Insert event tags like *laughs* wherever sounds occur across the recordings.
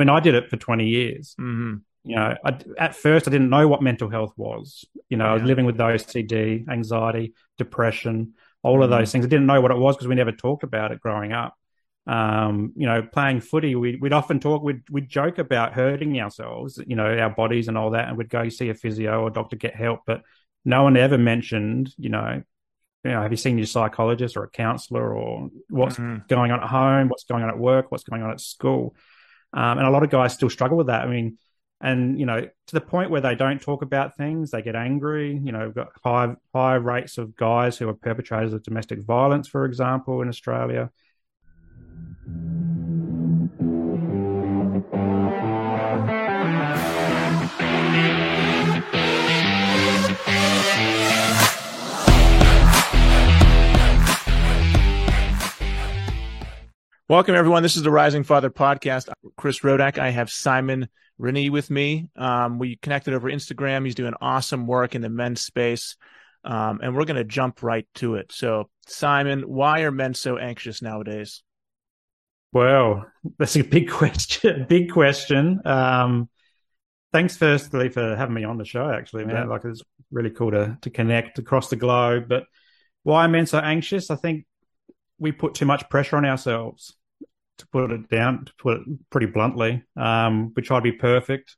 I mean, I did it for 20 years. Mm-hmm. You know, I, at first I didn't know what mental health was. You know, I was living with OCD, anxiety, depression, all of Mhm. those things. I didn't know what it was because we never talked about it growing up. Um, you know, playing footy, we, we'd often talk, we'd, we'd joke about hurting ourselves, you know, our bodies and all that, and we'd go see a physio or doctor, get help. But no one ever mentioned, you know, you know, have you seen your psychologist or a counselor or what's Mhm. going on at home, what's going on at work, what's going on at school? Um, and a lot of guys still struggle with that. I mean, and you know, to the point where they don't talk about things, they get angry. You know, we've got high high rates of guys who are perpetrators of domestic violence, for example, in Australia. Welcome, everyone. This is the Rising Father podcast. I'm Chris Rodack. I have Simon Rinne with me. Um, we connected over Instagram. He's doing awesome work in the men's space. Um, and we're going to jump right to it. So, Simon, why are men so anxious nowadays? Well, that's a big *laughs* question. Big question. Um, thanks, firstly, for having me on the show. Actually, man, Yeah. like it's really cool to to connect across the globe. But why are men so anxious? I think we put too much pressure on ourselves. To put it down, to put it pretty bluntly, um, we try to be perfect.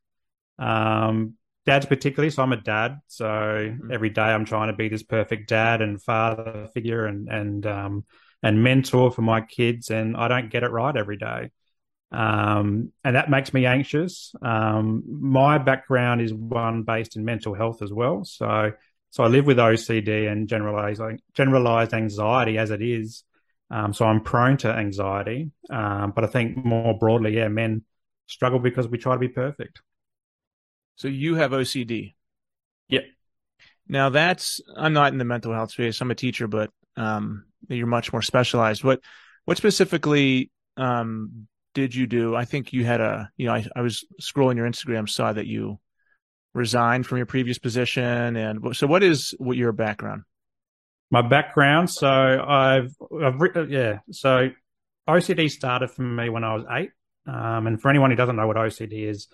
Um, dads, particularly, so I'm a dad. So every day I'm trying to be this perfect dad and father figure and and um, and mentor for my kids, and I don't get it right every day. Um, and that makes me anxious. Um, my background is one based in mental health as well. So, so I live with OCD and generalized, generalized anxiety as it is. Um, so I'm prone to anxiety. Um, but I think more broadly, yeah, men struggle because we try to be perfect. So, you have OCD. Yep. Now, that's, I'm not in the mental health space. I'm a teacher, but um, you're much more specialized. What, what specifically um, did you do? I think you had a, you know, I, I was scrolling your Instagram, saw that you resigned from your previous position. And so, what is what your background? My background, so I've, I've written, yeah, so OCD started for me when I was eight. Um, and for anyone who doesn't know what OCD is,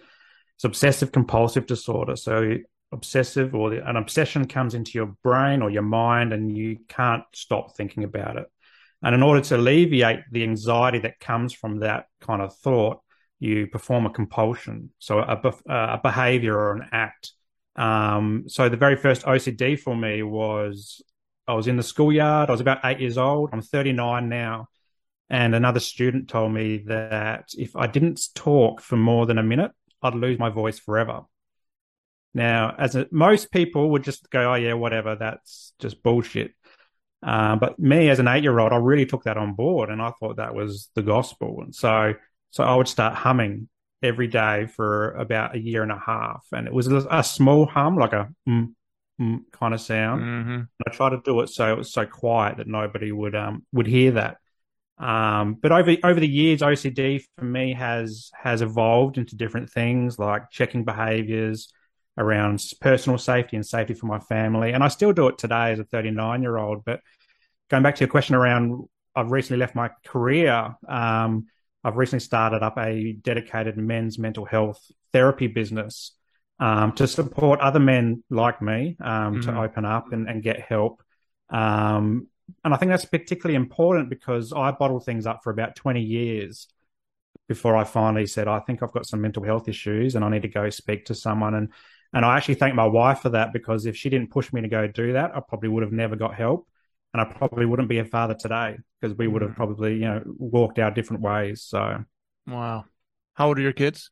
it's obsessive compulsive disorder. So obsessive or the, an obsession comes into your brain or your mind and you can't stop thinking about it. And in order to alleviate the anxiety that comes from that kind of thought, you perform a compulsion, so a, a behavior or an act. Um, so the very first OCD for me was I was in the schoolyard. I was about eight years old. I'm 39 now. And another student told me that if I didn't talk for more than a minute, I'd lose my voice forever. Now, as a, most people would just go, "Oh yeah, whatever, that's just bullshit." Uh, but me, as an eight-year-old, I really took that on board, and I thought that was the gospel. And so, so I would start humming every day for about a year and a half, and it was a, small hum, like a mm kind of sound. Mm-hmm. I tried to do it so it was so quiet that nobody would um would hear that. Um, but over over the years, OCD for me has has evolved into different things like checking behaviors around personal safety and safety for my family, and I still do it today as a 39 year old. But going back to your question around, I've recently left my career. Um, I've recently started up a dedicated men's mental health therapy business um, to support other men like me um, to Mhm. open up and, and get help. Um, and I think that's particularly important because I bottled things up for about 20 years before I finally said, I think I've got some mental health issues and I need to go speak to someone. And, and I actually thank my wife for that because if she didn't push me to go do that, I probably would have never got help. And I probably wouldn't be a father today because we would have Mhm. probably, you know, walked our different ways. So, Wow. How old are your kids?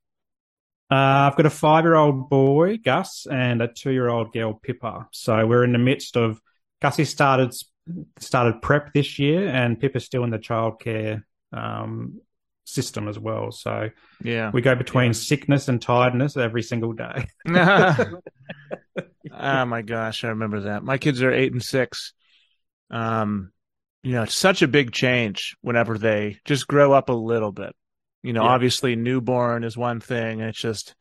Uh, I've got a five year old boy, Gus, and a two year old girl, Pippa. So we're in the midst of Gussie started started prep this year, and Pippa's still in the childcare um, system as well. So Yeah. we go between sickness and tiredness every single day. *laughs* oh my gosh, I remember that. My kids are eight and six. Um, you know, it's such a big change whenever they just grow up a little bit. You know, Yeah. obviously newborn is one thing, and it's just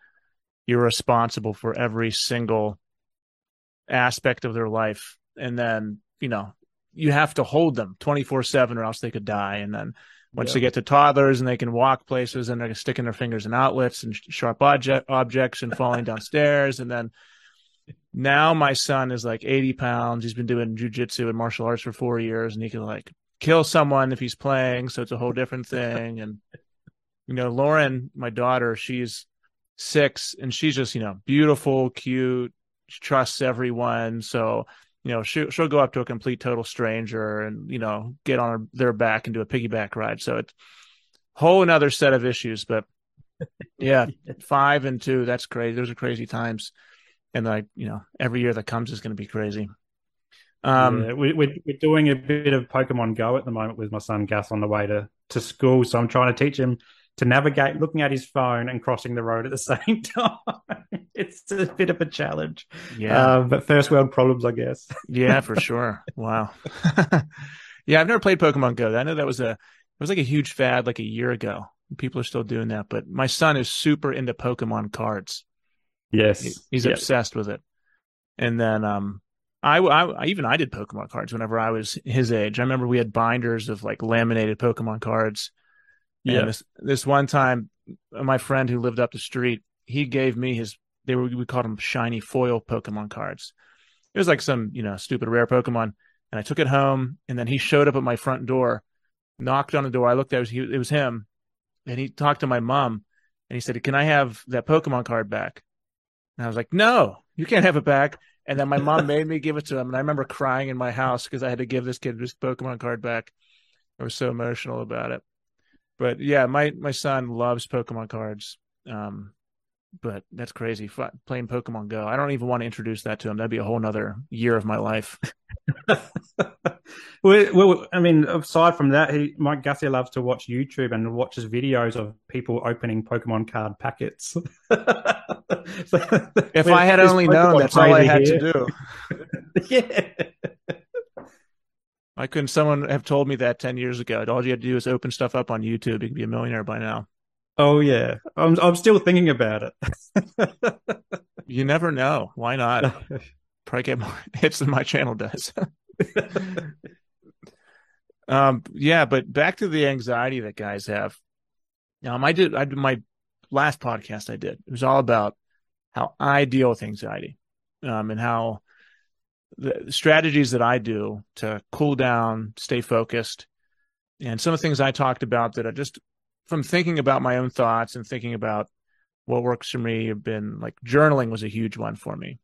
you're responsible for every single aspect of their life. And then, you know, you have to hold them 24 7 or else they could die. And then once they get to toddlers and they can walk places and they're sticking their fingers in outlets and sharp object, objects and falling *laughs* downstairs. And then now my son is like 80 pounds. He's been doing jujitsu and martial arts for four years and he can like kill someone if he's playing. So it's a whole different thing. And, *laughs* you know, Lauren, my daughter, she's six and she's just, you know, beautiful, cute, she trusts everyone. So, you know, she, she'll go up to a complete total stranger and, you know, get on her, their back and do a piggyback ride. So it's whole another set of issues. But *laughs* yeah, five and two, that's crazy. Those are crazy times. And like, you know, every year that comes is going to be crazy. Um, yeah, we, we're, we're doing a bit of Pokemon Go at the moment with my son Gus on the way to, to school. So I'm trying to teach him to navigate looking at his phone and crossing the road at the *laughs* same time. it's a bit of a challenge. Yeah. Uh, but first world problems, I guess. yeah, for *laughs* sure. Wow. *laughs* yeah, I've never played Pokemon Go. I know that was a it was like a huge fad like a year ago. People are still doing that, but my son is super into Pokemon cards. Yes. He, he's yep. obsessed with it. And then um I, I, even I did Pokemon cards whenever I was his age. I remember we had binders of like laminated Pokemon cards yeah. This, this one time, my friend who lived up the street, he gave me his. They were we called them shiny foil Pokemon cards. It was like some you know stupid rare Pokemon, and I took it home. And then he showed up at my front door, knocked on the door. I looked. At it was, he, it was him, and he talked to my mom, and he said, "Can I have that Pokemon card back?" And I was like, "No, you can't have it back." And then my mom *laughs* made me give it to him, and I remember crying in my house because I had to give this kid his Pokemon card back. I was so emotional about it but yeah, my my son loves Pokemon cards. Um, but that's crazy. F- playing Pokemon Go. I don't even want to introduce that to him. That'd be a whole nother year of my life. *laughs* well, well, I mean, aside from that, he Mike Gussie loves to watch YouTube and watches videos of people opening Pokemon card packets. *laughs* so, if I had only known, that's all I had here. to do. *laughs* yeah. Why couldn't someone have told me that 10 years ago? All you had to do is open stuff up on YouTube. You could be a millionaire by now. Oh, yeah. I'm, I'm still thinking about it. *laughs* you never know. Why not? *laughs* Probably get more *laughs* hits than my channel does. um, yeah, but back to the anxiety that guys have. Um, I did, I did my last podcast I did. It was all about how I deal with anxiety, um, and how the strategies that I do to cool down, stay focused, and some of the things I talked about that I just from thinking about my own thoughts and thinking about what works for me have been like journaling was a huge one for me.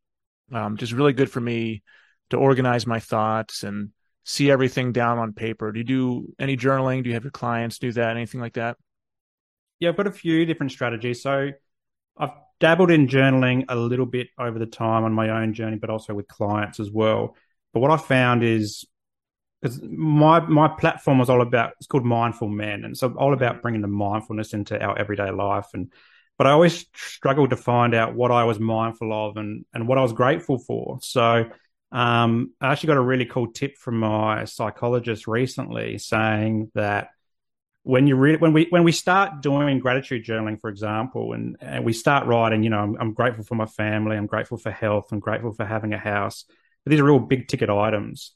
Um, just really good for me to organize my thoughts and see everything down on paper. Do you do any journaling? Do you have your clients do that? Anything like that? Yeah, I've got a few different strategies. So I've dabbled in journaling a little bit over the time on my own journey, but also with clients as well. But what I found is because my my platform was all about it's called Mindful Men, and so all about bringing the mindfulness into our everyday life. And but I always struggled to find out what I was mindful of and and what I was grateful for. So um, I actually got a really cool tip from my psychologist recently, saying that when you re- when we when we start doing gratitude journaling, for example, and, and we start writing, you know, I'm, I'm, grateful for my family, I'm grateful for health, I'm grateful for having a house. But these are real big ticket items.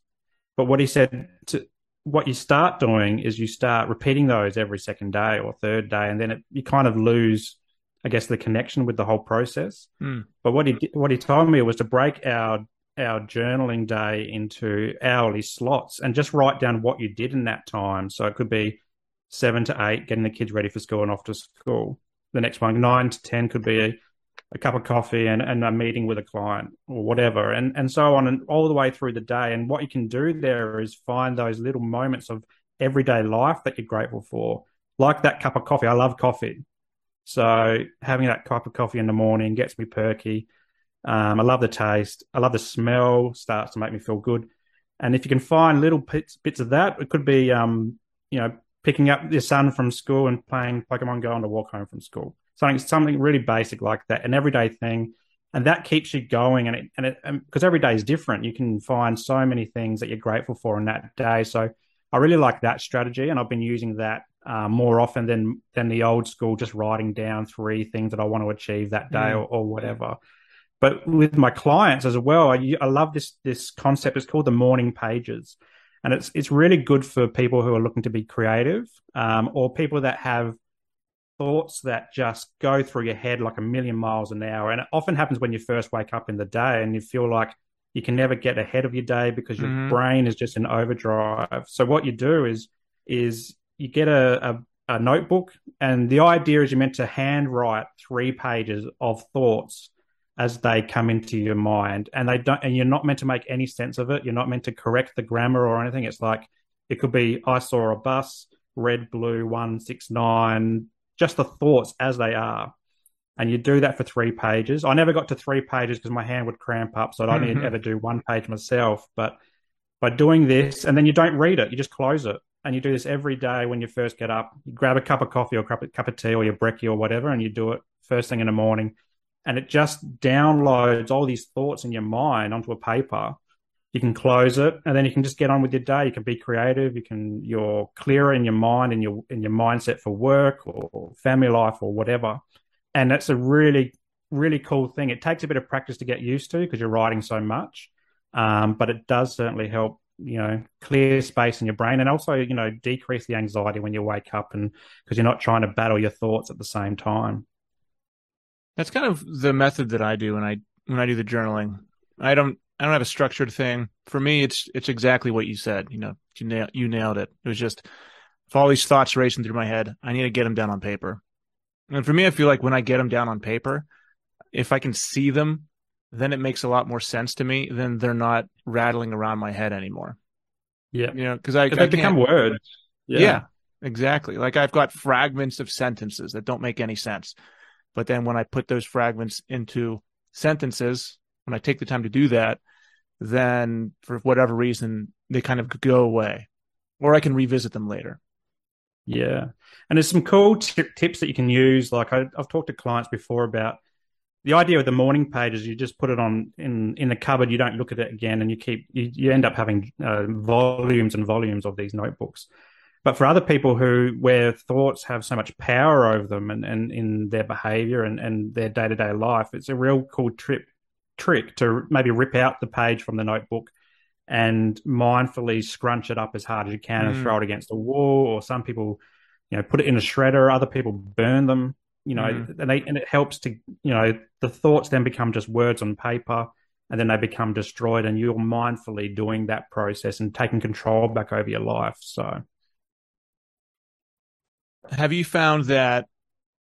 But what he said to what you start doing is you start repeating those every second day or third day, and then it, you kind of lose, I guess, the connection with the whole process. Mm. But what he what he told me was to break our our journaling day into hourly slots and just write down what you did in that time. So it could be seven to eight, getting the kids ready for school and off to school. The next one, nine to 10, could be a, a cup of coffee and, and a meeting with a client or whatever, and, and so on, and all the way through the day. And what you can do there is find those little moments of everyday life that you're grateful for, like that cup of coffee. I love coffee. So having that cup of coffee in the morning gets me perky. Um, I love the taste. I love the smell. Starts to make me feel good. And if you can find little bits, bits of that, it could be, um, you know, picking up your son from school and playing Pokemon Go on the walk home from school. Something something really basic like that, an everyday thing, and that keeps you going. And it and it because every day is different, you can find so many things that you're grateful for in that day. So I really like that strategy, and I've been using that uh, more often than than the old school, just writing down three things that I want to achieve that day mm. or, or whatever. But with my clients as well, I, I love this this concept. It's called the morning pages and it's it's really good for people who are looking to be creative um, or people that have thoughts that just go through your head like a million miles an hour. And it often happens when you first wake up in the day and you feel like you can never get ahead of your day because your mm-hmm. brain is just in overdrive. So what you do is is you get a, a, a notebook and the idea is you're meant to handwrite three pages of thoughts as they come into your mind and they don't and you're not meant to make any sense of it you're not meant to correct the grammar or anything it's like it could be i saw a bus red blue 169 just the thoughts as they are. And you do that for three pages. I never got to three pages because my hand would cramp up, so I didn't mm-hmm. ever do one page myself. But by doing this, and then you don't read it, you just close it. And you do this every day when you first get up. You grab a cup of coffee or a cup of, cup of tea or your brekkie or whatever, and you do it first thing in the morning. And it just downloads all these thoughts in your mind onto a paper. You can close it and then you can just get on with your day. You can be creative. You can you're clearer in your mind and your in your mindset for work or family life or whatever. And that's a really really cool thing. It takes a bit of practice to get used to because you're writing so much um, but it does certainly help you know clear space in your brain and also you know decrease the anxiety when you wake up and because you're not trying to battle your thoughts at the same time that's kind of the method that i do when i when i do the journaling i don't I don't have a structured thing. For me, it's it's exactly what you said. You know, you nailed you nailed it. It was just if all these thoughts racing through my head, I need to get them down on paper. And for me, I feel like when I get them down on paper, if I can see them, then it makes a lot more sense to me. Then they're not rattling around my head anymore. Yeah, you know, because I they I become words. Yeah. yeah, exactly. Like I've got fragments of sentences that don't make any sense, but then when I put those fragments into sentences when I take the time to do that, then for whatever reason they kind of go away, or I can revisit them later. Yeah, and there's some cool t- tips that you can use. Like I, have talked to clients before about the idea of the morning pages. You just put it on in in the cupboard. You don't look at it again, and you keep you, you end up having uh, volumes and volumes of these notebooks. But for other people who where thoughts have so much power over them and, and in their behavior and, and their day to day life, it's a real cool trip trick to maybe rip out the page from the notebook and mindfully scrunch it up as hard as you can mm. and throw it against the wall. Or some people, you know, put it in a shredder. Other people burn them. You know, mm. and they and it helps to you know the thoughts then become just words on paper, and then they become destroyed. And you're mindfully doing that process and taking control back over your life. So, have you found that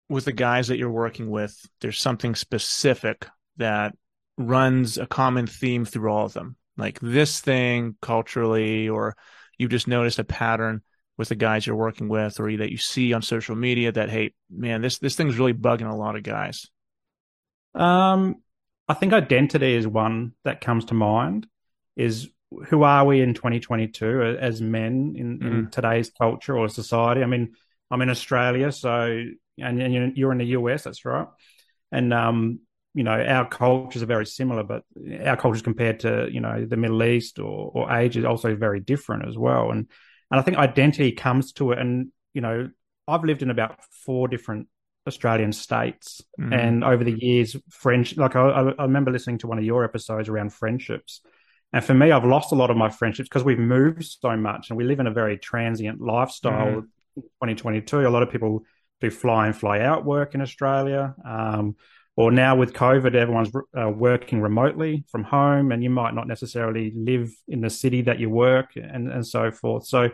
with the guys that you're working with, there's something specific that runs a common theme through all of them. Like this thing culturally, or you've just noticed a pattern with the guys you're working with, or that you see on social media that, hey, man, this this thing's really bugging a lot of guys. Um, I think identity is one that comes to mind. Is who are we in 2022 as men in, mm. in today's culture or society? I mean, I'm in Australia, so and, and you're in the US, that's right. And um, you know our cultures are very similar, but our cultures compared to you know the Middle East or, or Asia is also very different as well. And and I think identity comes to it. And you know I've lived in about four different Australian states, mm-hmm. and over the years, French. Like I, I remember listening to one of your episodes around friendships. And for me, I've lost a lot of my friendships because we've moved so much and we live in a very transient lifestyle. Mm-hmm. 2022, a lot of people do fly and fly out work in Australia. Um, or now with COVID, everyone's uh, working remotely from home, and you might not necessarily live in the city that you work, and and so forth. So,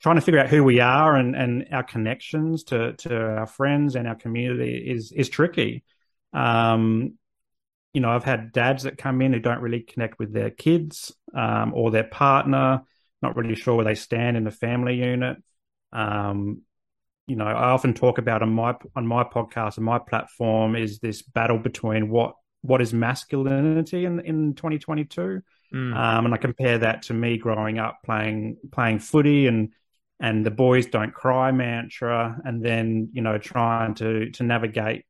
trying to figure out who we are and and our connections to to our friends and our community is is tricky. Um, you know, I've had dads that come in who don't really connect with their kids um, or their partner, not really sure where they stand in the family unit. Um, you know, I often talk about on my on my podcast and my platform is this battle between what what is masculinity in in 2022, mm. um, and I compare that to me growing up playing playing footy and and the boys don't cry mantra, and then you know trying to to navigate,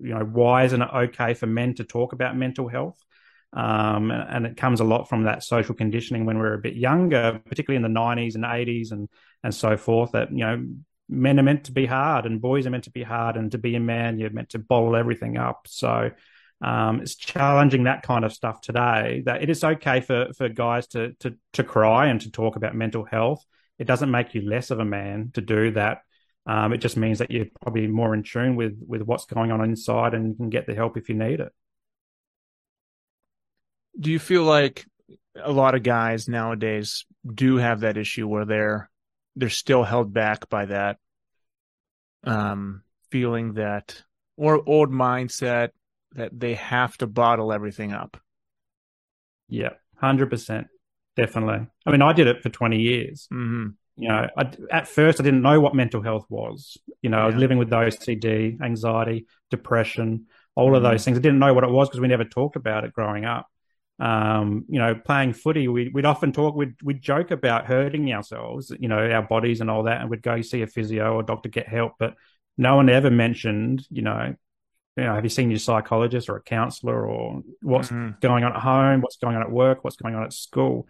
you know, why isn't it okay for men to talk about mental health? Um, and it comes a lot from that social conditioning when we we're a bit younger, particularly in the 90s and 80s and and so forth. That you know men are meant to be hard and boys are meant to be hard and to be a man you're meant to bottle everything up so Um, it's challenging that kind of stuff today. That it is okay for for guys to to to cry and to talk about mental health. It doesn't make you less of a man to do that. Um, it just means that you're probably more in tune with with what's going on inside and you can get the help if you need it. Do you feel like a lot of guys nowadays do have that issue where they're they're still held back by that um feeling that or old mindset that they have to bottle everything up. Yeah, hundred percent, definitely. I mean, I did it for twenty years. Mm-hmm. You know, I, at first I didn't know what mental health was. You know, yeah. I was living with OCD, anxiety, depression, all mm-hmm. of those things. I didn't know what it was because we never talked about it growing up. Um, you know, playing footy, we, would often talk, we'd, we'd joke about hurting ourselves, you know, our bodies and all that, and we'd go see a physio or doctor, get help. But no one ever mentioned, you know, you know, have you seen your psychologist or a counselor or what's mm-hmm. going on at home, what's going on at work, what's going on at school?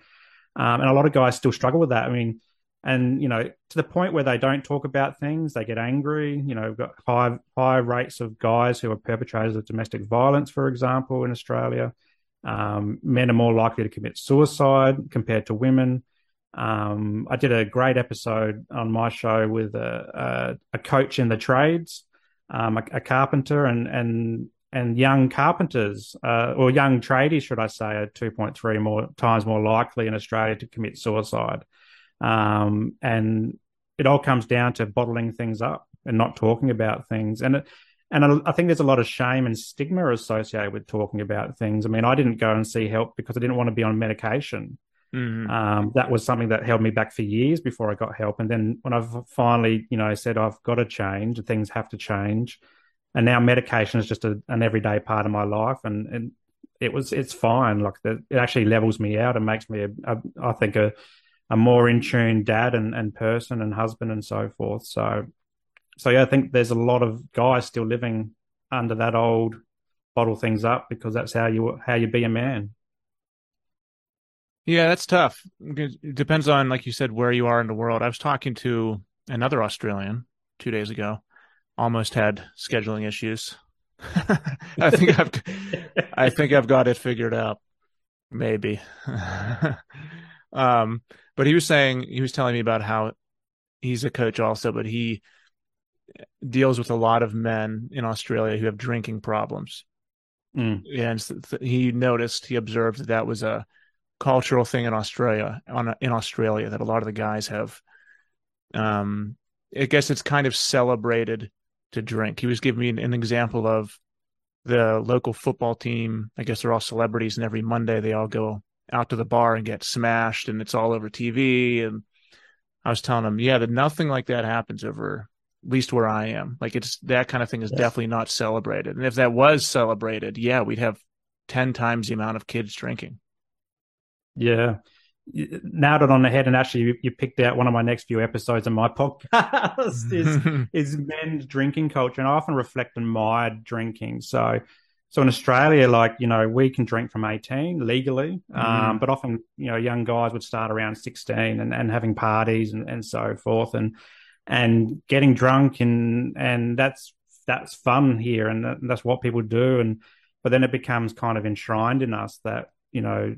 Um, and a lot of guys still struggle with that. I mean, and you know, to the point where they don't talk about things, they get angry. You know, we've got high high rates of guys who are perpetrators of domestic violence, for example, in Australia. Um, men are more likely to commit suicide compared to women. Um, I did a great episode on my show with a, a, a coach in the trades um, a, a, carpenter and and and young carpenters uh, or young tradies, should I say, are two point three more times more likely in Australia to commit suicide. Um, and it all comes down to bottling things up and not talking about things. And it, and I think there's a lot of shame and stigma associated with talking about things. I mean, I didn't go and see help because I didn't want to be on medication. Mm-hmm. Um, that was something that held me back for years before I got help. And then when I've finally, you know, said I've got to change, things have to change, and now medication is just a, an everyday part of my life, and, and it was it's fine. Like the, it actually levels me out and makes me, a, a, I think, a a more in tune dad and, and person and husband and so forth. So, so yeah, I think there's a lot of guys still living under that old bottle things up because that's how you how you be a man. Yeah, that's tough. It depends on, like you said, where you are in the world. I was talking to another Australian two days ago. Almost had scheduling issues. *laughs* I think I've, I think I've got it figured out. Maybe. *laughs* um, but he was saying he was telling me about how he's a coach also, but he deals with a lot of men in Australia who have drinking problems. Mm. And he noticed, he observed that that was a cultural thing in Australia on in Australia that a lot of the guys have. Um, I guess it's kind of celebrated to drink. He was giving me an, an example of the local football team. I guess they're all celebrities, and every Monday they all go out to the bar and get smashed, and it's all over TV. And I was telling him, yeah, that nothing like that happens over least where I am. Like it's that kind of thing is yes. definitely not celebrated. And if that was celebrated, yeah, we'd have ten times the amount of kids drinking. Yeah. Nailed it on the head, and actually, you, you picked out one of my next few episodes of my *laughs* podcast is *laughs* is men's drinking culture, and I often reflect on my drinking. So, so in Australia, like you know, we can drink from eighteen legally, mm. um, but often you know, young guys would start around sixteen and, and having parties and, and so forth, and and getting drunk, and and that's that's fun here, and that's what people do, and but then it becomes kind of enshrined in us that you know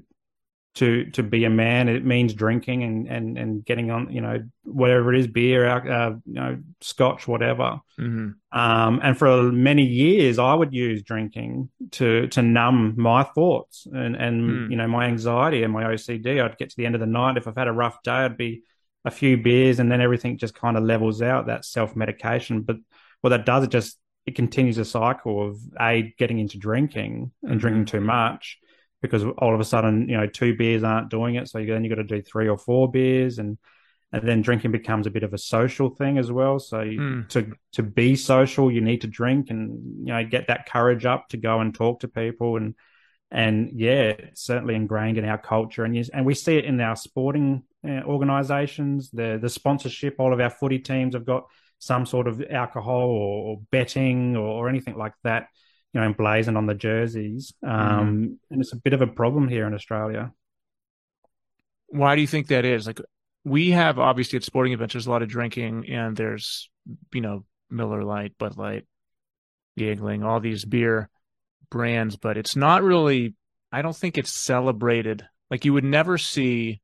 to to be a man. It means drinking and and and getting on, you know, whatever it is, beer, uh, you know, scotch, whatever. Mm-hmm. Um, and for many years, I would use drinking to to numb my thoughts and and mm. you know my anxiety and my OCD. I'd get to the end of the night if I've had a rough day, I'd be a few beers, and then everything just kind of levels out. That self medication, but what that does, it just it continues a cycle of a getting into drinking and mm-hmm. drinking too much because all of a sudden, you know, two beers aren't doing it. So you then you've got to do three or four beers and and then drinking becomes a bit of a social thing as well. So mm. to to be social, you need to drink and you know get that courage up to go and talk to people and and yeah, it's certainly ingrained in our culture and yes, and we see it in our sporting uh, organisations. The the sponsorship, all of our footy teams have got some sort of alcohol or, or betting or, or anything like that you know, emblazoned on the jerseys. Um, mm. And it's a bit of a problem here in Australia. Why do you think that is? Like, we have obviously at sporting events, there's a lot of drinking, and there's, you know, Miller Lite, Bud Light, Yuengling, all these beer brands, but it's not really. I don't think it's celebrated. Like you would never see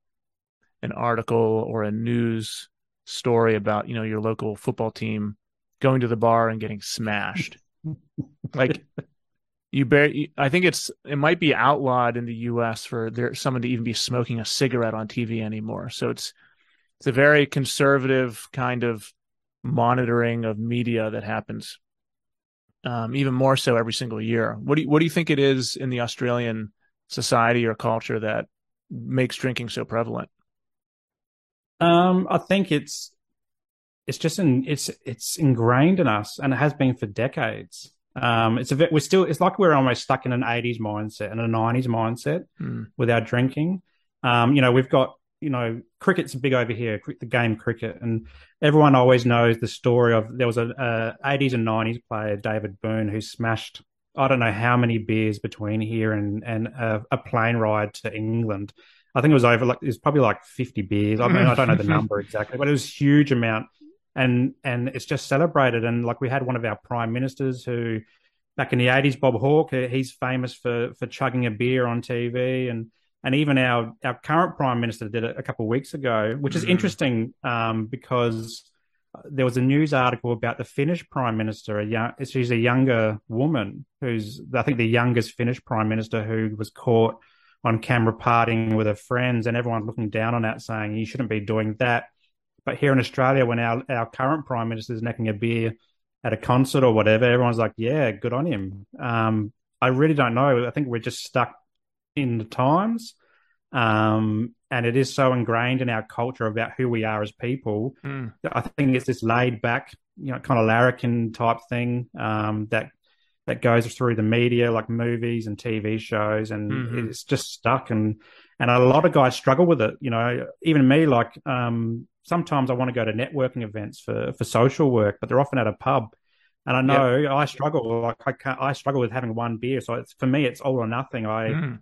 an article or a news story about you know your local football team going to the bar and getting smashed. *laughs* like you bear i think it's it might be outlawed in the us for there someone to even be smoking a cigarette on tv anymore. So it's it's a very conservative kind of monitoring of media that happens um, even more so every single year. What do you, what do you think it is in the australian society or culture that makes drinking so prevalent um, i think it's it's just in it's it's ingrained in us and it has been for decades um, it's a bit, we're still, it's like we're almost stuck in an 80s mindset and a 90s mindset mm. with our drinking. Um, you know, we've got, you know, cricket's big over here, the game cricket, and everyone always knows the story of there was a, a 80s and 90s player, David Boon, who smashed, I don't know how many beers between here and, and a, a plane ride to England. I think it was over like, it was probably like 50 beers. I mean, I don't know the number exactly, but it was a huge amount and and it's just celebrated. And like we had one of our prime ministers who, back in the eighties, Bob Hawke, he's famous for for chugging a beer on TV, and and even our our current prime minister did it a couple of weeks ago, which is mm-hmm. interesting um, because there was a news article about the Finnish prime minister. A young, she's a younger woman who's I think the youngest Finnish prime minister who was caught on camera partying with her friends, and everyone's looking down on that, saying you shouldn't be doing that. But here in Australia, when our, our current prime minister is necking a beer at a concert or whatever, everyone's like, yeah, good on him. Um, I really don't know. I think we're just stuck in the times. Um, and it is so ingrained in our culture about who we are as people. Mm. I think it's this laid back, you know, kind of larrikin type thing um, that that goes through the media, like movies and TV shows, and mm-hmm. it's just stuck. And and a lot of guys struggle with it. You know, even me, like um, sometimes I want to go to networking events for for social work, but they're often at a pub. And I know yep. I struggle. Like I can't, I struggle with having one beer. So it's for me, it's all or nothing. I mm.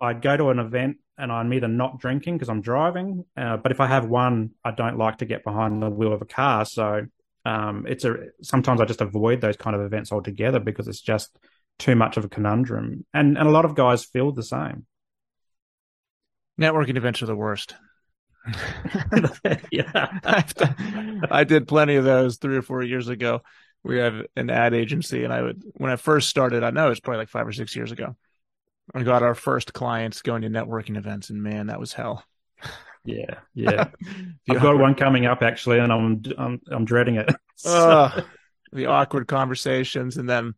I go to an event and I'm either not drinking because I'm driving, uh, but if I have one, I don't like to get behind the wheel of a car. So um, it's a sometimes I just avoid those kind of events altogether because it's just too much of a conundrum. And and a lot of guys feel the same. Networking events are the worst. *laughs* yeah, *laughs* I did plenty of those three or four years ago. We have an ad agency, and I would when I first started, I know it's probably like five or six years ago. I got our first clients going to networking events, and man, that was hell. Yeah, yeah. *laughs* I've got one coming up actually, and I'm I'm, I'm dreading it. *laughs* so. uh, the awkward conversations, and then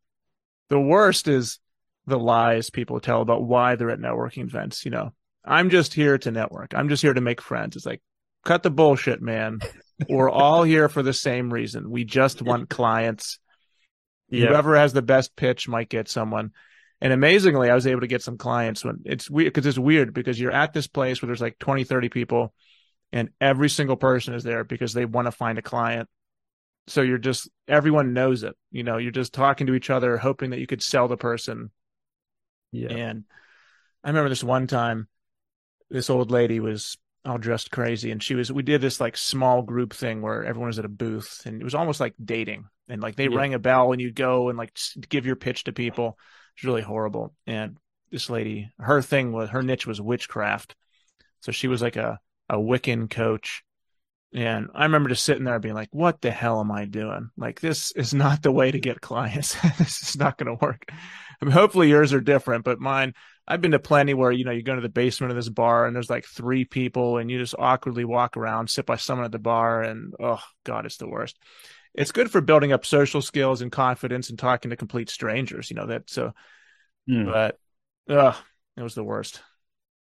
the worst is the lies people tell about why they're at networking events. You know, I'm just here to network. I'm just here to make friends. It's like, cut the bullshit, man. We're all here for the same reason. We just *laughs* want clients. Yep. Whoever has the best pitch might get someone. And amazingly, I was able to get some clients when it's weird because it's weird because you're at this place where there's like 20, 30 people and every single person is there because they want to find a client. So you're just, everyone knows it. You know, you're just talking to each other, hoping that you could sell the person. Yeah. And I remember this one time this old lady was all dressed crazy and she was we did this like small group thing where everyone was at a booth and it was almost like dating and like they yeah. rang a bell and you'd go and like give your pitch to people it's really horrible. And this lady her thing was her niche was witchcraft. So she was like a a wiccan coach. And i remember just sitting there being like what the hell am i doing? Like this is not the way to get clients. *laughs* This is not going to work. I mean hopefully yours are different but mine I've been to plenty where you know you go to the basement of this bar and there's like three people and you just awkwardly walk around, sit by someone at the bar, and oh god, it's the worst. It's good for building up social skills and confidence and talking to complete strangers. You know that so, mm. but ugh, it was the worst.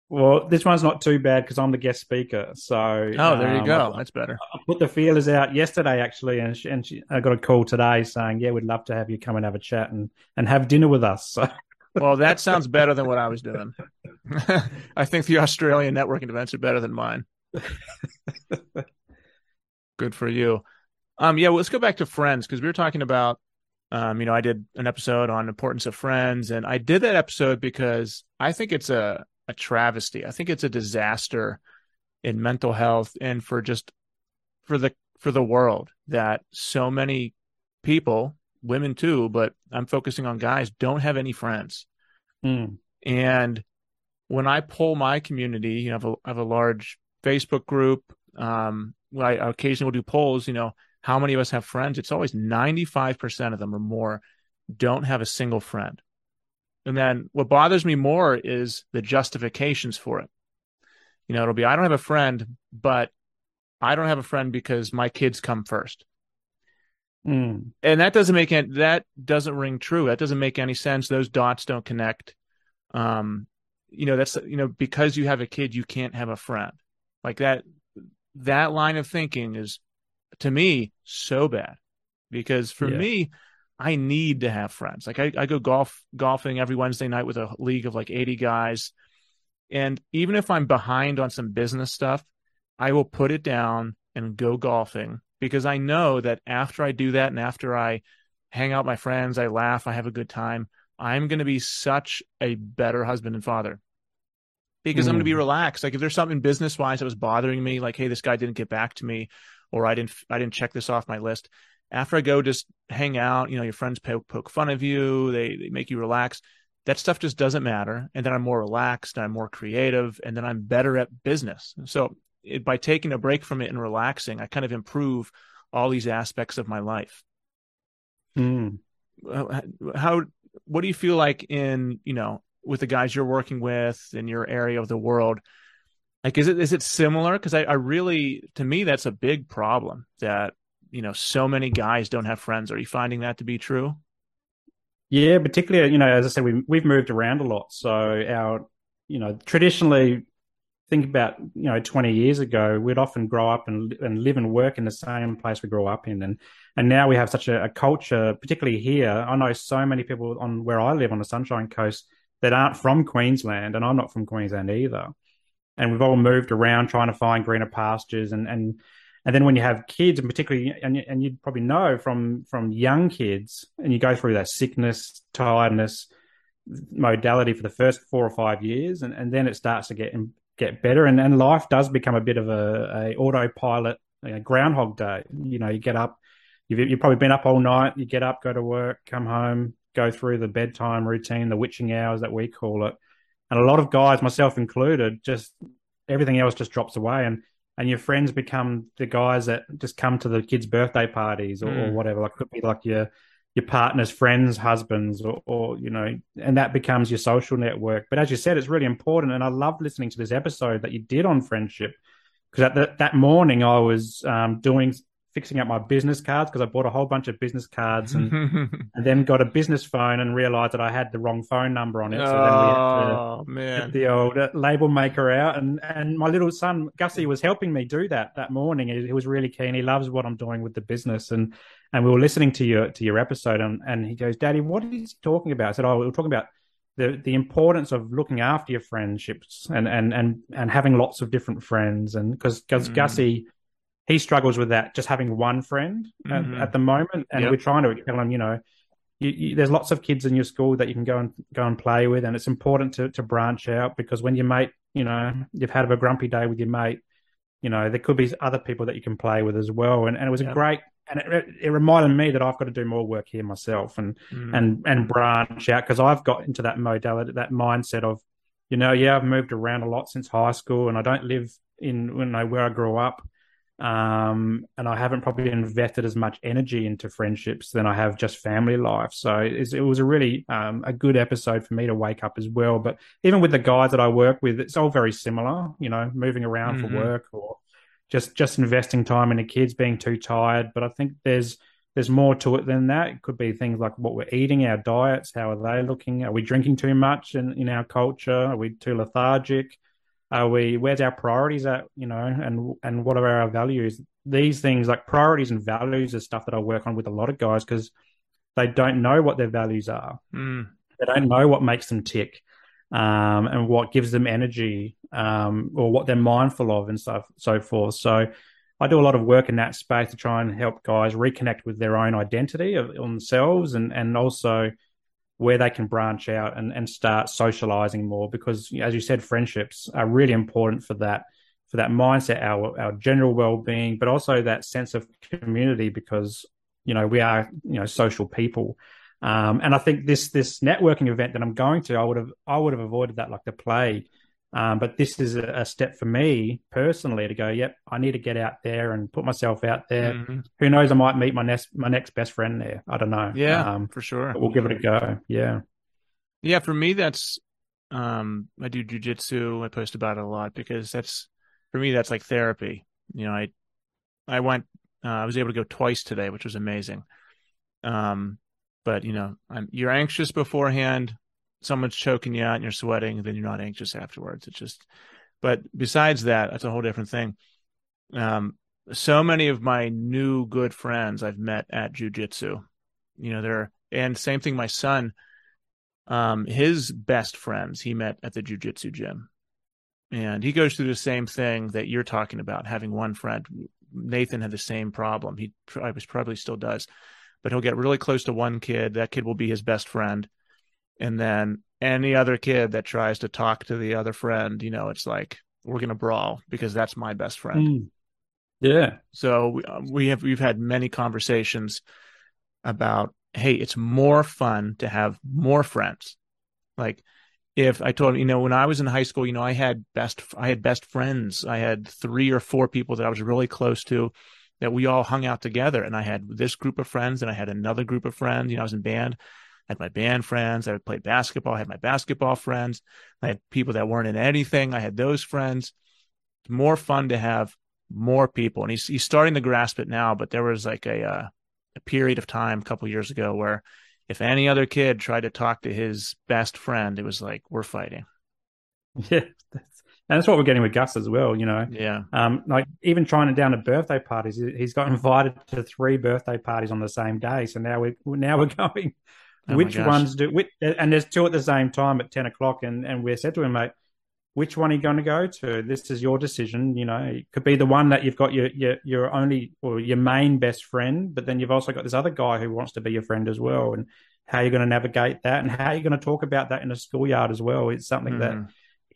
Well, this one's not too bad because I'm the guest speaker. So oh, there you um, go. That's better. I put the feelers out yesterday actually, and she, and she, I got a call today saying, "Yeah, we'd love to have you come and have a chat and and have dinner with us." So well, that sounds *laughs* better than what I was doing. *laughs* I think the Australian networking events are better than mine. *laughs* Good for you. Um, yeah, well, let's go back to friends because we were talking about, um, you know, I did an episode on importance of friends, and I did that episode because I think it's a a travesty. I think it's a disaster in mental health and for just for the for the world that so many people women too, but I'm focusing on guys, don't have any friends. Mm. And when I pull my community, you know, I have a, I have a large Facebook group. Um, I occasionally will do polls, you know, how many of us have friends? It's always 95% of them or more don't have a single friend. And then what bothers me more is the justifications for it. You know, it'll be, I don't have a friend, but I don't have a friend because my kids come first. Mm. And that doesn't make any, that doesn't ring true. That doesn't make any sense. Those dots don't connect. Um, you know, that's, you know, because you have a kid, you can't have a friend like that. That line of thinking is to me so bad because for Yeah. me, I need to have friends. Like I, I go golf golfing every Wednesday night with a league of like 80 guys. And even if I'm behind on some business stuff, I will put it down and go golfing because I know that after I do that and after I hang out with my friends, I laugh, I have a good time, I'm going to be such a better husband and father because I'm going to be Mm. relaxed. Like if there's something business wise that was bothering me, like, hey, this guy didn't get back to me, or I didn't, I didn't check this off my list. After I go, just hang out. You know, your friends poke, poke fun of you. They they make you relax. That stuff just doesn't matter. And then I'm more relaxed. I'm more creative, and then I'm better at business. So it, by taking a break from it and relaxing, I kind of improve all these aspects of my life. Mm. How what do you feel like in you know with the guys you're working with in your area of the world? Like, is it is it similar? Because I, I really, to me, that's a big problem that you know so many guys don't have friends. Are you finding that to be true? Yeah, particularly, you know, as I said, we, we've moved around a lot. So our, you know, traditionally, think about, you know, 20 years ago, we'd often grow up and, and live and work in the same place we grew up in. And, and now we have such a, a culture, particularly here. I know so many people on where I live on the Sunshine Coast that aren't from Queensland, and I'm not from Queensland either. And we've all moved around trying to find greener pastures. And, and, and then when you have kids, and particularly, and and you'd probably know from from young kids, and you go through that sickness, tiredness modality for the first four or five years, and, and then it starts to get get better, and, and life does become a bit of a, a autopilot, know, groundhog day. You know, you get up, you've you've probably been up all night, you get up, go to work, come home, go through the bedtime routine, the witching hours that we call it, and a lot of guys, myself included, just everything else just drops away, and and your friends become the guys that just come to the kids' birthday parties or, or Mm. whatever. Like could be like your your partner's friends' husbands, or, or you know, and that becomes your social network. But as you said, it's really important, and I love listening to this episode that you did on friendship because at the, that morning I was um, doing fixing up my business cards because I bought a whole bunch of business cards and, *laughs* and then got a business phone and realized that I had the wrong phone number on it. So then we had to oh man, get the old uh, label maker out and and my little son Gussie was helping me do that that morning he, he was really keen he loves what I'm doing with the business and and we were listening to your to your episode and and he goes daddy what is he talking about I said oh we were talking about the the importance of looking after your friendships and and and and having lots of different friends and because because Mm. Gussie he struggles with that just having one friend Mhm. at, at the moment and Yep. we're trying to tell him you know you, you, there's lots of kids in your school that you can go and go and play with, and it's important to to branch out because when your mate, you know, you've had a grumpy day with your mate, you know, there could be other people that you can play with as well, and and it was Yeah. a great, and it, it reminded me that I've got to do more work here myself and Mm. and and branch out because I've got into that modality, that mindset of, you know, yeah, I've moved around a lot since high school, and I don't live in you know where I grew up. Um, and I haven't probably invested as much energy into friendships than I have just family life. So it's, it was a really um, a good episode for me to wake up as well. But even with the guys that I work with, it's all very similar. You know, moving around Mhm. for work or just just investing time in the kids, being too tired. But I think there's there's more to it than that. It could be things like what we're eating, our diets, how are they looking? Are we drinking too much in, in our culture? Are we too lethargic? Are we where's our priorities at, you know, and and what are our values? These things like priorities and values is stuff that I work on with a lot of guys because they don't know what their values are. Mm. They don't know what makes them tick, um, and what gives them energy, um, or what they're mindful of, and so so forth. So, I do a lot of work in that space to try and help guys reconnect with their own identity of on themselves, and and also where they can branch out and and start socializing more. Because, as you said, friendships are really important for that for that mindset, our our general well being, but also that sense of community. Because You know, we are you know social people. Um, and I think this this networking event that I'm going to, I would have I would have avoided that like the plague. Um, but this is a, a, step for me personally to go. Yep, I need to get out there and put myself out there. Mm-hmm. Who knows? I might meet my next my next best friend there. I don't know. Yeah, um, for sure. we'll give it a go. Yeah, yeah. For me, that's um, I do jujitsu. I post about it a lot because that's for me. That's like therapy. You know, I I went. Uh, I was able to go twice today, which was amazing. Um, but you know, I'm, you're anxious beforehand someone's choking you out and you're sweating, then you're not anxious afterwards. It's just, but besides that, that's a whole different thing. Um, so many of my new good friends I've met at jujitsu, you know, they're, and same thing, my son, um, his best friends he met at the jujitsu gym. And he goes through the same thing that you're talking about, having one friend. Nathan had the same problem. He probably still does, but he'll get really close to one kid. That kid will be his best friend and then any other kid that tries to talk to the other friend, you know, it's like we're gonna brawl because that's my best friend. Mm. Yeah. So we, um, we have we've had many conversations about hey, it's more fun to have more friends. Like if I told you know when I was in high school, you know, I had best I had best friends. I had three or four people that I was really close to that we all hung out together and I had this group of friends and I had another group of friends, you know, I was in band had my band friends. I would play basketball. I had my basketball friends. I had people that weren't in anything. I had those friends. It's more fun to have more people. And he's he's starting to grasp it now. But there was like a uh, a period of time a couple years ago where if any other kid tried to talk to his best friend, it was like we're fighting. *laughs* Yeah, That's, and that's what we're getting with Gus as well. You know, yeah. Um, like even trying to down to birthday parties, he's got invited to three birthday parties on the same day. So now we now we're *laughs* going Oh which ones do? Which, and there's two at the same time at ten o'clock, and and we said to him, mate, which one are you going to go to? This is your decision. You know, it could be the one that you've got your your your only or your main best friend, but then you've also got this other guy who wants to be your friend as well, and how you're going to navigate that, and how you're going to talk about that in a schoolyard as well. It's something mm. that hmm.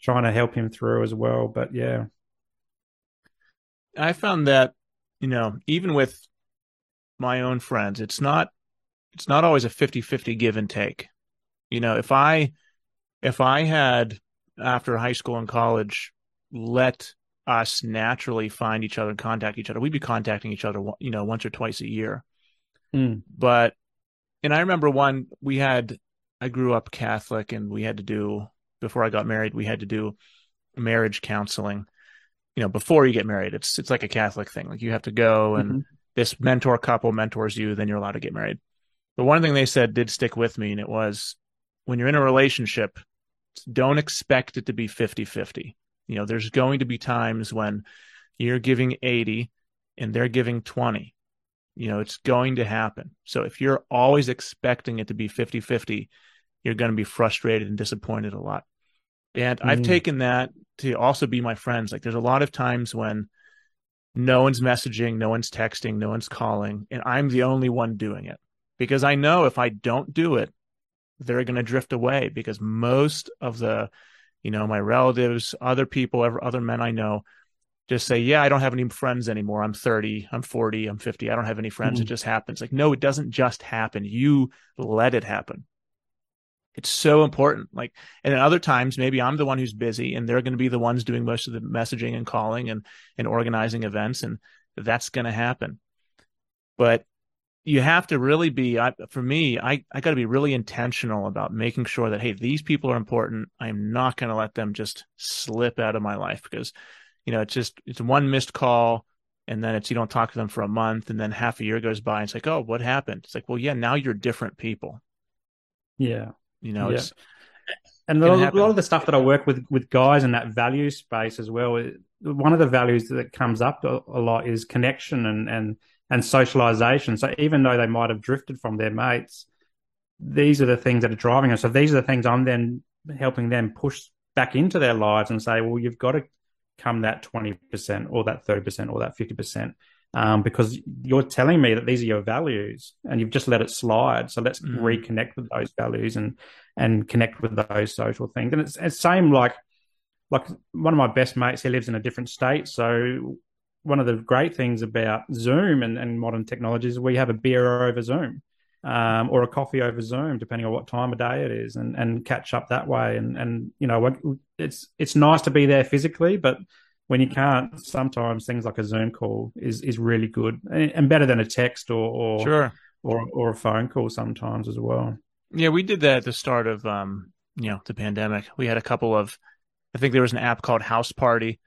trying to help him through as well. But yeah, I found that you know even with my own friends, it's not it's not always a 50-50 give and take. You know, if I if I had after high school and college let us naturally find each other and contact each other, we'd be contacting each other, you know, once or twice a year. Mm. But and I remember one we had I grew up Catholic and we had to do before I got married, we had to do marriage counseling. You know, before you get married, it's it's like a Catholic thing. Like you have to go and mm-hmm. this mentor couple mentors you, then you're allowed to get married. But one thing they said did stick with me, and it was when you're in a relationship, don't expect it to be 50 50. You know, there's going to be times when you're giving 80 and they're giving 20. You know, it's going to happen. So if you're always expecting it to be 50 50, you're going to be frustrated and disappointed a lot. And mm. I've taken that to also be my friends. Like there's a lot of times when no one's messaging, no one's texting, no one's calling, and I'm the only one doing it because I know if I don't do it, they're going to drift away because most of the, you know, my relatives, other people, other men I know just say, yeah, I don't have any friends anymore. I'm 30, I'm 40, I'm 50. I don't have any friends. Mm-hmm. It just happens. Like, no, it doesn't just happen. You let it happen. It's so important. Like, and then other times, maybe I'm the one who's busy and they're going to be the ones doing most of the messaging and calling and, and organizing events. And that's going to happen. But you have to really be I, for me i i got to be really intentional about making sure that hey these people are important. I'm not going to let them just slip out of my life because you know it's just it's one missed call and then it's you don't talk to them for a month and then half a year goes by and it's like oh what happened? It's like well yeah now you're different people. Yeah. You know yeah. it's and a lot, a lot of the stuff that i work with with guys in that value space as well one of the values that comes up a, a lot is connection and and and socialization. So even though they might have drifted from their mates, these are the things that are driving us. So these are the things I'm then helping them push back into their lives and say, well, you've got to come that 20% or that 30% or that 50%. Um, because you're telling me that these are your values and you've just let it slide. So let's mm. reconnect with those values and and connect with those social things. And it's it's same like like one of my best mates. He lives in a different state, so one of the great things about Zoom and, and modern technologies we have a beer over Zoom. Um, or a coffee over Zoom, depending on what time of day it is, and, and catch up that way. And and you know, it's it's nice to be there physically, but when you can't, sometimes things like a Zoom call is is really good and, and better than a text or or, sure. or or a phone call sometimes as well. Yeah, we did that at the start of um, you know, the pandemic. We had a couple of I think there was an app called House Party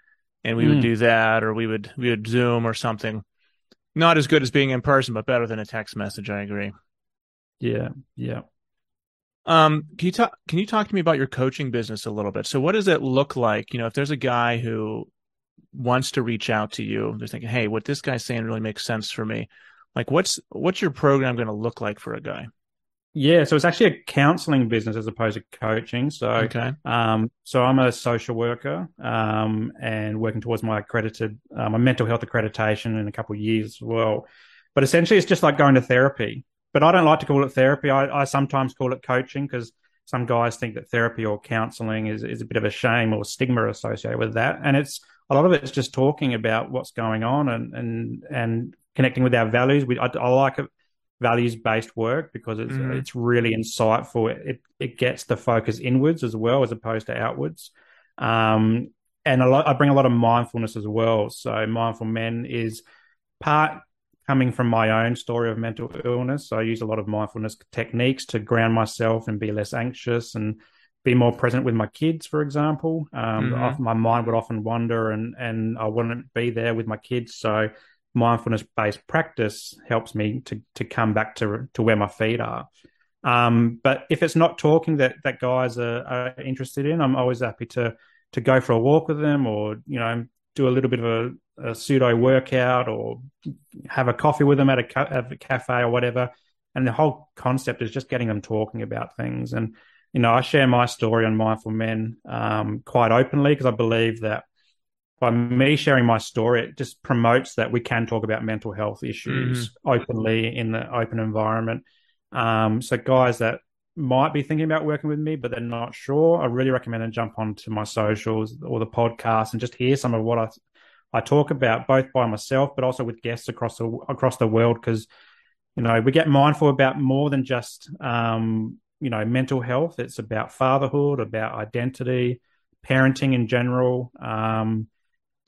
and we mm. would do that or we would we would Zoom or something. Not as good as being in person, but better than a text message, I agree. Yeah, yeah. Um, can you talk can you talk to me about your coaching business a little bit? So what does it look like? You know, if there's a guy who wants to reach out to you, they're thinking, "Hey, what this guy's saying really makes sense for me." Like, what's what's your program going to look like for a guy? Yeah, so it's actually a counseling business as opposed to coaching. So, okay. um, so I'm a social worker um, and working towards my accredited, uh, my mental health accreditation in a couple of years as well. But essentially, it's just like going to therapy. But I don't like to call it therapy. I, I sometimes call it coaching because some guys think that therapy or counseling is, is a bit of a shame or stigma associated with that. And it's a lot of it's just talking about what's going on and and and connecting with our values. We I, I like values based work because it's mm. it's really insightful. It it gets the focus inwards as well as opposed to outwards. Um, and a lot, I bring a lot of mindfulness as well. So mindful men is part coming from my own story of mental illness. So I use a lot of mindfulness techniques to ground myself and be less anxious and be more present with my kids, for example. Um, mm-hmm. My mind would often wander and, and I wouldn't be there with my kids. So mindfulness based practice helps me to, to come back to, to where my feet are. Um, but if it's not talking that, that guys are, are, interested in, I'm always happy to, to go for a walk with them or, you know, do a little bit of a, a pseudo workout or have a coffee with them at a, at a cafe or whatever. And the whole concept is just getting them talking about things. And you know, I share my story on Mindful Men um, quite openly because I believe that by me sharing my story, it just promotes that we can talk about mental health issues mm-hmm. openly in the open environment. Um, so, guys that might be thinking about working with me, but they're not sure, I really recommend them jump onto my socials or the podcast and just hear some of what I I talk about, both by myself, but also with guests across the across the world, because you know we get mindful about more than just um, you know mental health it's about fatherhood about identity parenting in general um,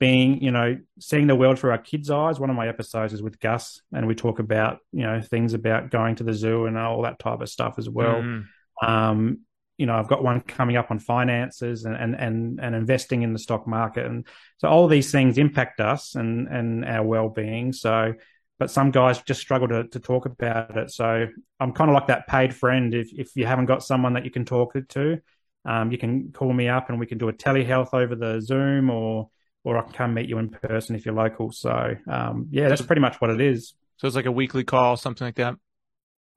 being you know seeing the world through our kids eyes one of my episodes is with gus and we talk about you know things about going to the zoo and all that type of stuff as well mm. um, you know i've got one coming up on finances and, and and and investing in the stock market and so all these things impact us and and our well-being so but some guys just struggle to, to talk about it. So I'm kind of like that paid friend. If if you haven't got someone that you can talk to, um, you can call me up and we can do a telehealth over the Zoom or or I can come meet you in person if you're local. So um, yeah, that's pretty much what it is. So it's like a weekly call, something like that.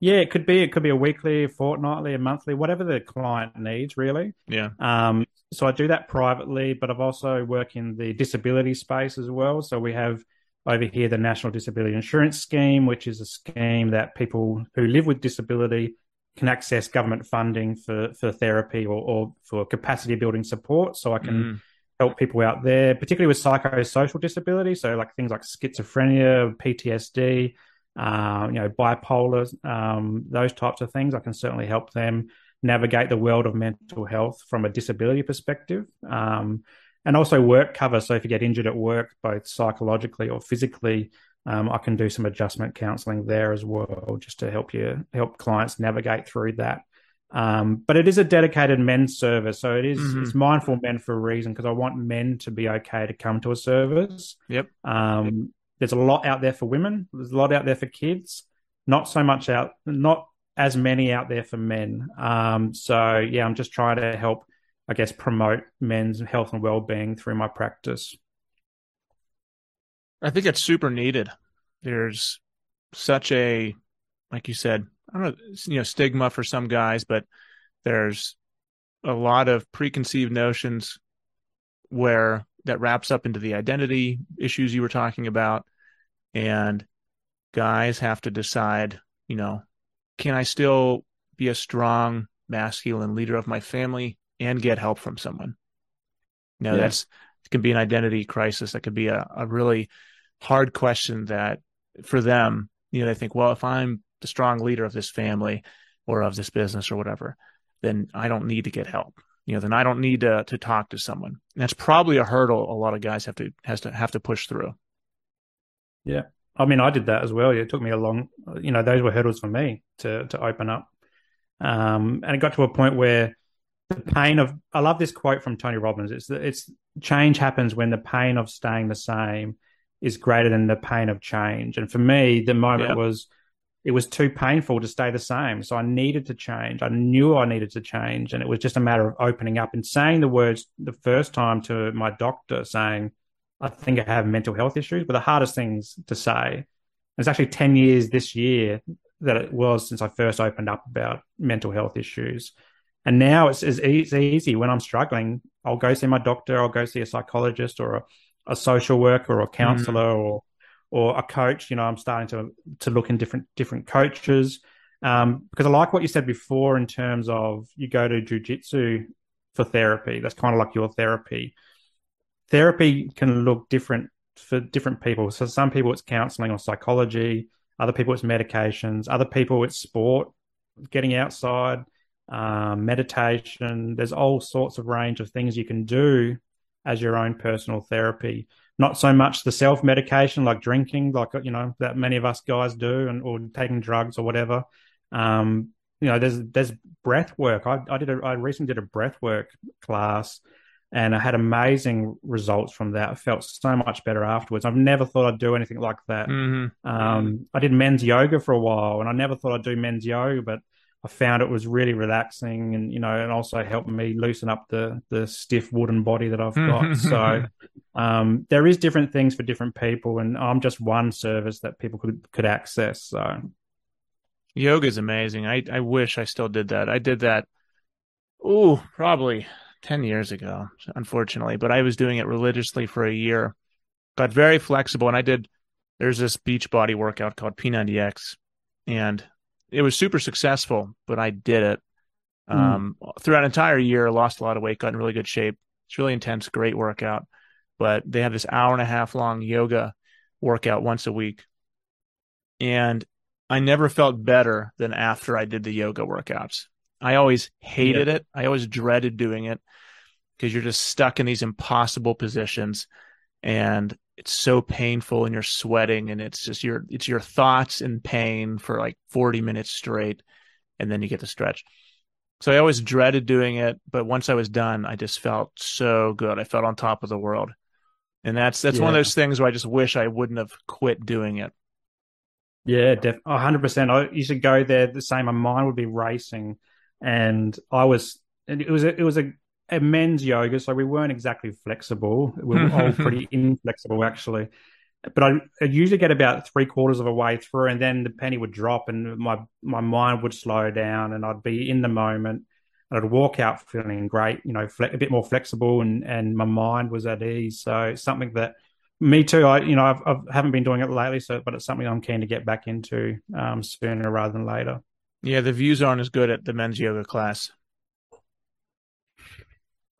Yeah, it could be. It could be a weekly, a fortnightly, a monthly, whatever the client needs, really. Yeah. Um, so I do that privately, but I've also work in the disability space as well. So we have over here the National Disability Insurance Scheme, which is a scheme that people who live with disability can access government funding for, for therapy or, or for capacity building support. So I can mm. Help people out there, particularly with psychosocial disability. So like things like schizophrenia, PTSD, uh, you know, bipolar, um, those types of things. I can certainly help them navigate the world of mental health from a disability perspective. Um, and also work cover. So if you get injured at work, both psychologically or physically, um, I can do some adjustment counselling there as well, just to help you help clients navigate through that. Um, but it is a dedicated men's service, so it is, mm-hmm. it's mindful men for a reason because I want men to be okay to come to a service. Yep. Um, there's a lot out there for women. There's a lot out there for kids. Not so much out, not as many out there for men. Um, so yeah, I'm just trying to help I guess, promote men's health and well-being through my practice. I think it's super needed. There's such a, like you said, I don't know, you know, stigma for some guys, but there's a lot of preconceived notions where that wraps up into the identity issues you were talking about. And guys have to decide, you know, can I still be a strong masculine leader of my family and get help from someone. You know, yeah. that's it can be an identity crisis. That could be a, a really hard question that for them, you know, they think, well, if I'm the strong leader of this family or of this business or whatever, then I don't need to get help. You know, then I don't need to to talk to someone. And that's probably a hurdle a lot of guys have to has to have to push through. Yeah. I mean, I did that as well. It took me a long, you know, those were hurdles for me to to open up. Um, and it got to a point where the pain of I love this quote from Tony Robbins. It's it's change happens when the pain of staying the same is greater than the pain of change. And for me, the moment yep. was it was too painful to stay the same. So I needed to change. I knew I needed to change. And it was just a matter of opening up and saying the words the first time to my doctor, saying, I think I have mental health issues, but the hardest things to say. It's actually 10 years this year that it was since I first opened up about mental health issues. And now it's, it's easy when I'm struggling. I'll go see my doctor, I'll go see a psychologist or a, a social worker or a counselor mm. or or a coach. You know, I'm starting to to look in different different coaches um, because I like what you said before in terms of you go to jujitsu for therapy. That's kind of like your therapy. Therapy can look different for different people. So some people it's counseling or psychology. Other people it's medications. Other people it's sport, getting outside, um, meditation. There's all sorts of range of things you can do as your own personal therapy not so much the self medication like drinking, like you know that many of us guys do, and or taking drugs or whatever. Um, you know, there's there's breath work. I, I did a, I recently did a breath work class, and I had amazing results from that. I felt so much better afterwards. I've never thought I'd do anything like that. Mm-hmm. Um, I did men's yoga for a while, and I never thought I'd do men's yoga, but I found it was really relaxing and you know and also helped me loosen up the the stiff wooden body that I've got. *laughs* so um, there is different things for different people, and I'm just one service that people could could access. So yoga is amazing. I I wish I still did that. I did that. Oh, probably ten years ago, unfortunately, but I was doing it religiously for a year. Got very flexible, and I did. There's this beach body workout called P90X, and it was super successful, but I did it. Mm. Um, throughout an entire year, lost a lot of weight, got in really good shape. It's really intense, great workout. But they have this hour and a half long yoga workout once a week. And I never felt better than after I did the yoga workouts. I always hated yeah. it. I always dreaded doing it because you're just stuck in these impossible positions and it's so painful and you're sweating and it's just your it's your thoughts and pain for like 40 minutes straight and then you get to stretch. So i always dreaded doing it but once i was done i just felt so good. I felt on top of the world. And that's that's yeah. one of those things where i just wish i wouldn't have quit doing it. Yeah def- 100% i used to go there the same. My mind would be racing and i was and it was a, it was a a men's yoga, so we weren't exactly flexible. We were all *laughs* pretty inflexible, actually. But I, I usually get about three quarters of a way through, and then the penny would drop, and my my mind would slow down, and I'd be in the moment. And I'd walk out feeling great, you know, fle- a bit more flexible, and and my mind was at ease. So it's something that me too. I you know I've, I've haven't been doing it lately, so but it's something I'm keen to get back into um, sooner rather than later. Yeah, the views aren't as good at the men's yoga class.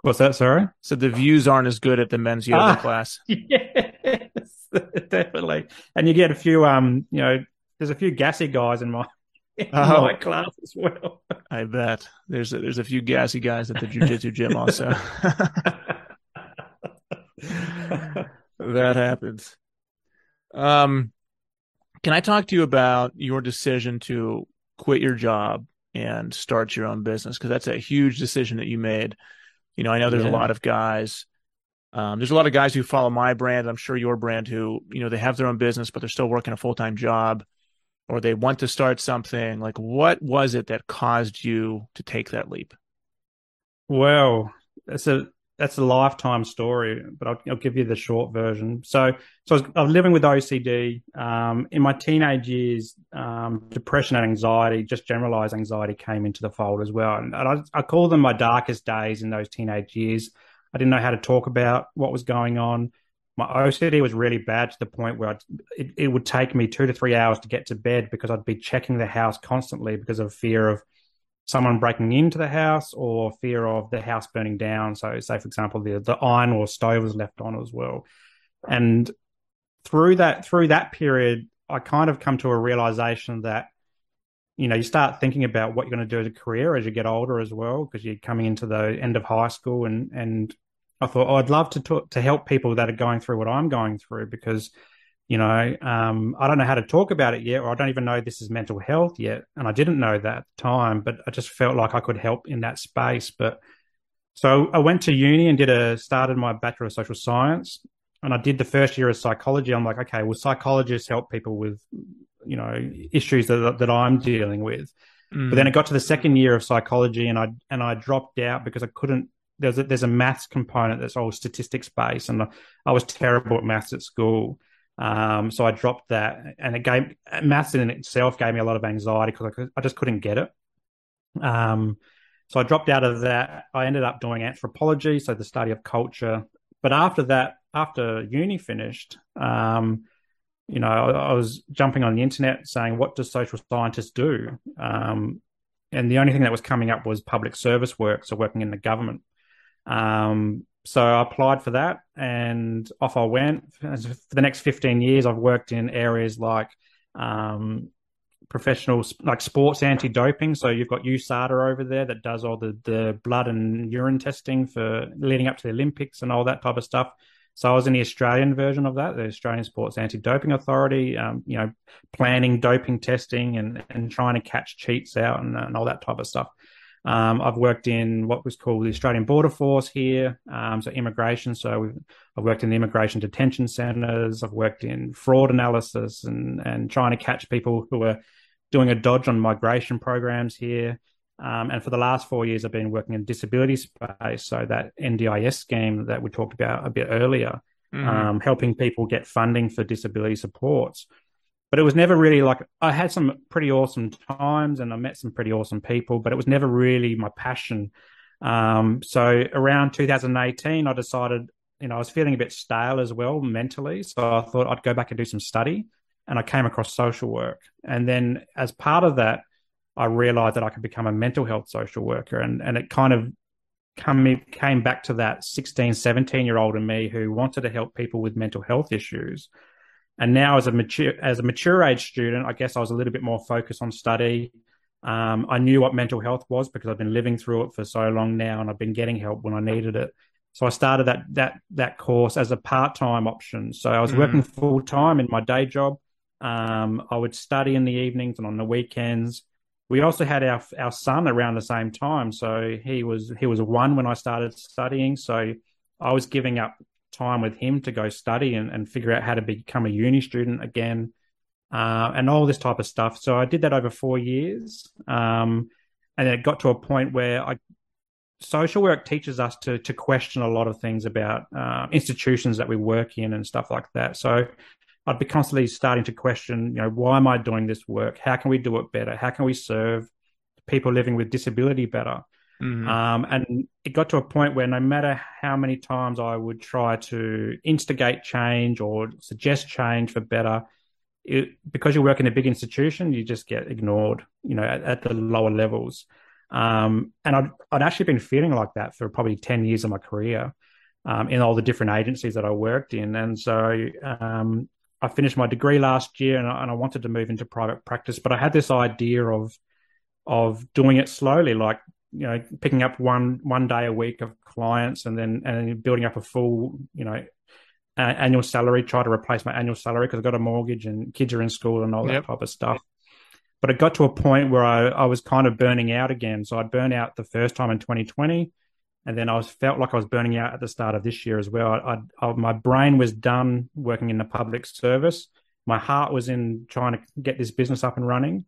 What's that? Sorry. So the views aren't as good at the men's yoga ah, class. *laughs* Yes, *laughs* definitely. And you get a few, um, you know, there's a few gassy guys in my in oh, my class as well. I bet there's a, there's a few gassy guys at the jujitsu gym *laughs* also. that happens. Um, can I talk to you about your decision to quit your job and start your own business? Because that's a huge decision that you made. You know, I know there's yeah. a lot of guys. Um, there's a lot of guys who follow my brand. I'm sure your brand who, you know, they have their own business, but they're still working a full time job or they want to start something. Like, what was it that caused you to take that leap? Well, that's a that's a lifetime story, but I'll, I'll, give you the short version. So, so I was, I was living with OCD um, in my teenage years. Um, depression and anxiety, just generalized anxiety, came into the fold as well, and I, I call them my darkest days in those teenage years. I didn't know how to talk about what was going on. My OCD was really bad to the point where it, it would take me two to three hours to get to bed because I'd be checking the house constantly because of fear of someone breaking into the house or fear of the house burning down. So, say for example, the the iron or stove was left on as well, and through that through that period, I kind of come to a realization that you know you start thinking about what you're going to do as a career as you get older as well because you're coming into the end of high school and and I thought oh, I'd love to talk, to help people that are going through what I'm going through because you know um, I don't know how to talk about it yet or I don't even know this is mental health yet and I didn't know that at the time but I just felt like I could help in that space but so I went to uni and did a started my bachelor of social science and I did the first year of psychology I'm like okay well psychologists help people with you know issues that that I'm dealing with. Mm. But then it got to the second year of psychology, and I and I dropped out because I couldn't. There's a, there's a maths component that's all statistics based, and I was terrible at maths at school. Um, so I dropped that, and it gave maths in itself gave me a lot of anxiety because I, I just couldn't get it. Um, so I dropped out of that. I ended up doing anthropology, so the study of culture. But after that, after uni finished, um, you know, I, I, was jumping on the internet saying, "What do social scientists do?" Um, and the only thing that was coming up was public service work, so working in the government. Um, so I applied for that, and off I went. For the next fifteen years, I've worked in areas like um, professional, like sports anti-doping. So you've got USADA over there that does all the the blood and urine testing for leading up to the Olympics and all that type of stuff. So I was in the Australian version of that, the Australian Sports Anti-Doping Authority, um, you know, planning doping testing and, and trying to catch cheats out and, and all that type of stuff. Um, I've worked in what was called the Australian Border Force here, um, so immigration. So I've worked in the immigration detention centres. I've worked in fraud analysis and and trying to catch people who are doing a dodge on migration programs here. Um, and for the last four years, I've been working in disability space. So that NDIS scheme that we talked about a bit earlier, um, helping people get funding for disability supports. But it was never really like I had some pretty awesome times and I met some pretty awesome people, but it was never really my passion. Um, so around 2018, I decided, you know, I was feeling a bit stale as well mentally. So I thought I'd go back and do some study. And I came across social work. And then as part of that, I realized that I could become a mental health social worker. And, and it kind of come, came back to that 16, 17 year old in me who wanted to help people with mental health issues. And now as a mature, as a mature age student, I guess I was a little bit more focused on study. Um, I knew what mental health was because I've been living through it for so long now and I've been getting help when I needed it. So I started that, that, that course as a part-time option. So I was mm. working full time in my day job. Um, I would study in the evenings and on the weekends we also had our our son around the same time. So he was he was one when I started studying. So I was giving up time with him to go study and, and figure out how to become a uni student again, uh, and all this type of stuff. So I did that over four years, um, and it got to a point where I social work teaches us to to question a lot of things about uh, institutions that we work in and stuff like that. So I'd be constantly starting to question, you know, why am I doing this work? How can we do it better? How can we serve people living with disability better? Mm-hmm. Um, and it got to a point where no matter how many times I would try to instigate change or suggest change for better, it, because you work in a big institution, you just get ignored, you know, at, at the lower levels. Um, and I'd, I'd actually been feeling like that for probably 10 years of my career. Um, in all the different agencies that I worked in. And so um, I finished my degree last year and I, and I wanted to move into private practice, but I had this idea of of doing it slowly, like you know, picking up one one day a week of clients and then and building up a full, you know, uh, annual salary. Try to replace my annual salary because I've got a mortgage and kids are in school and all yep. that type of stuff. But it got to a point where I, I was kind of burning out again. So I'd burn out the first time in 2020 and then I was felt like I was burning out at the start of this year as well. I, I, my brain was done working in the public service. My heart was in trying to get this business up and running,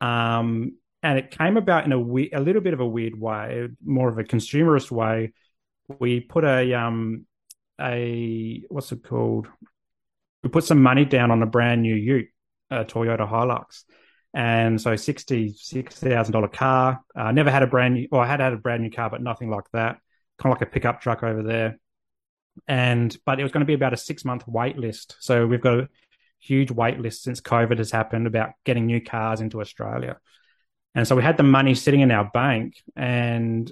um, and it came about in a we- a little bit of a weird way, more of a consumerist way. We put a um a what's it called? We put some money down on a brand new Ute, a Toyota Hilux. And so sixty six thousand dollar car. I uh, never had a brand new, or I had had a brand new car, but nothing like that. Kind of like a pickup truck over there. And but it was going to be about a six month wait list. So we've got a huge wait list since COVID has happened about getting new cars into Australia. And so we had the money sitting in our bank, and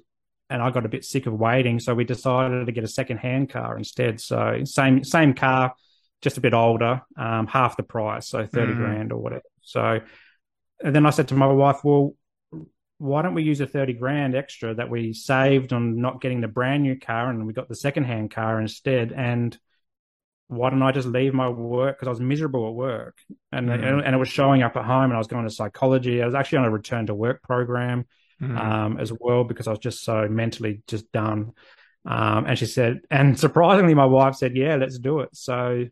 and I got a bit sick of waiting, so we decided to get a second hand car instead. So same same car, just a bit older, um, half the price, so 30 mm. grand or whatever. So, and then I said to my wife, well, why don't we use a 30 grand extra that we saved on not getting the brand new car and we got the secondhand car instead? And why don't I just leave my work? Because I was miserable at work and, mm. and it was showing up at home and I was going to psychology. I was actually on a return to work program mm. um, as well because I was just so mentally just done. Um, and she said, and surprisingly, my wife said, yeah, let's do it. So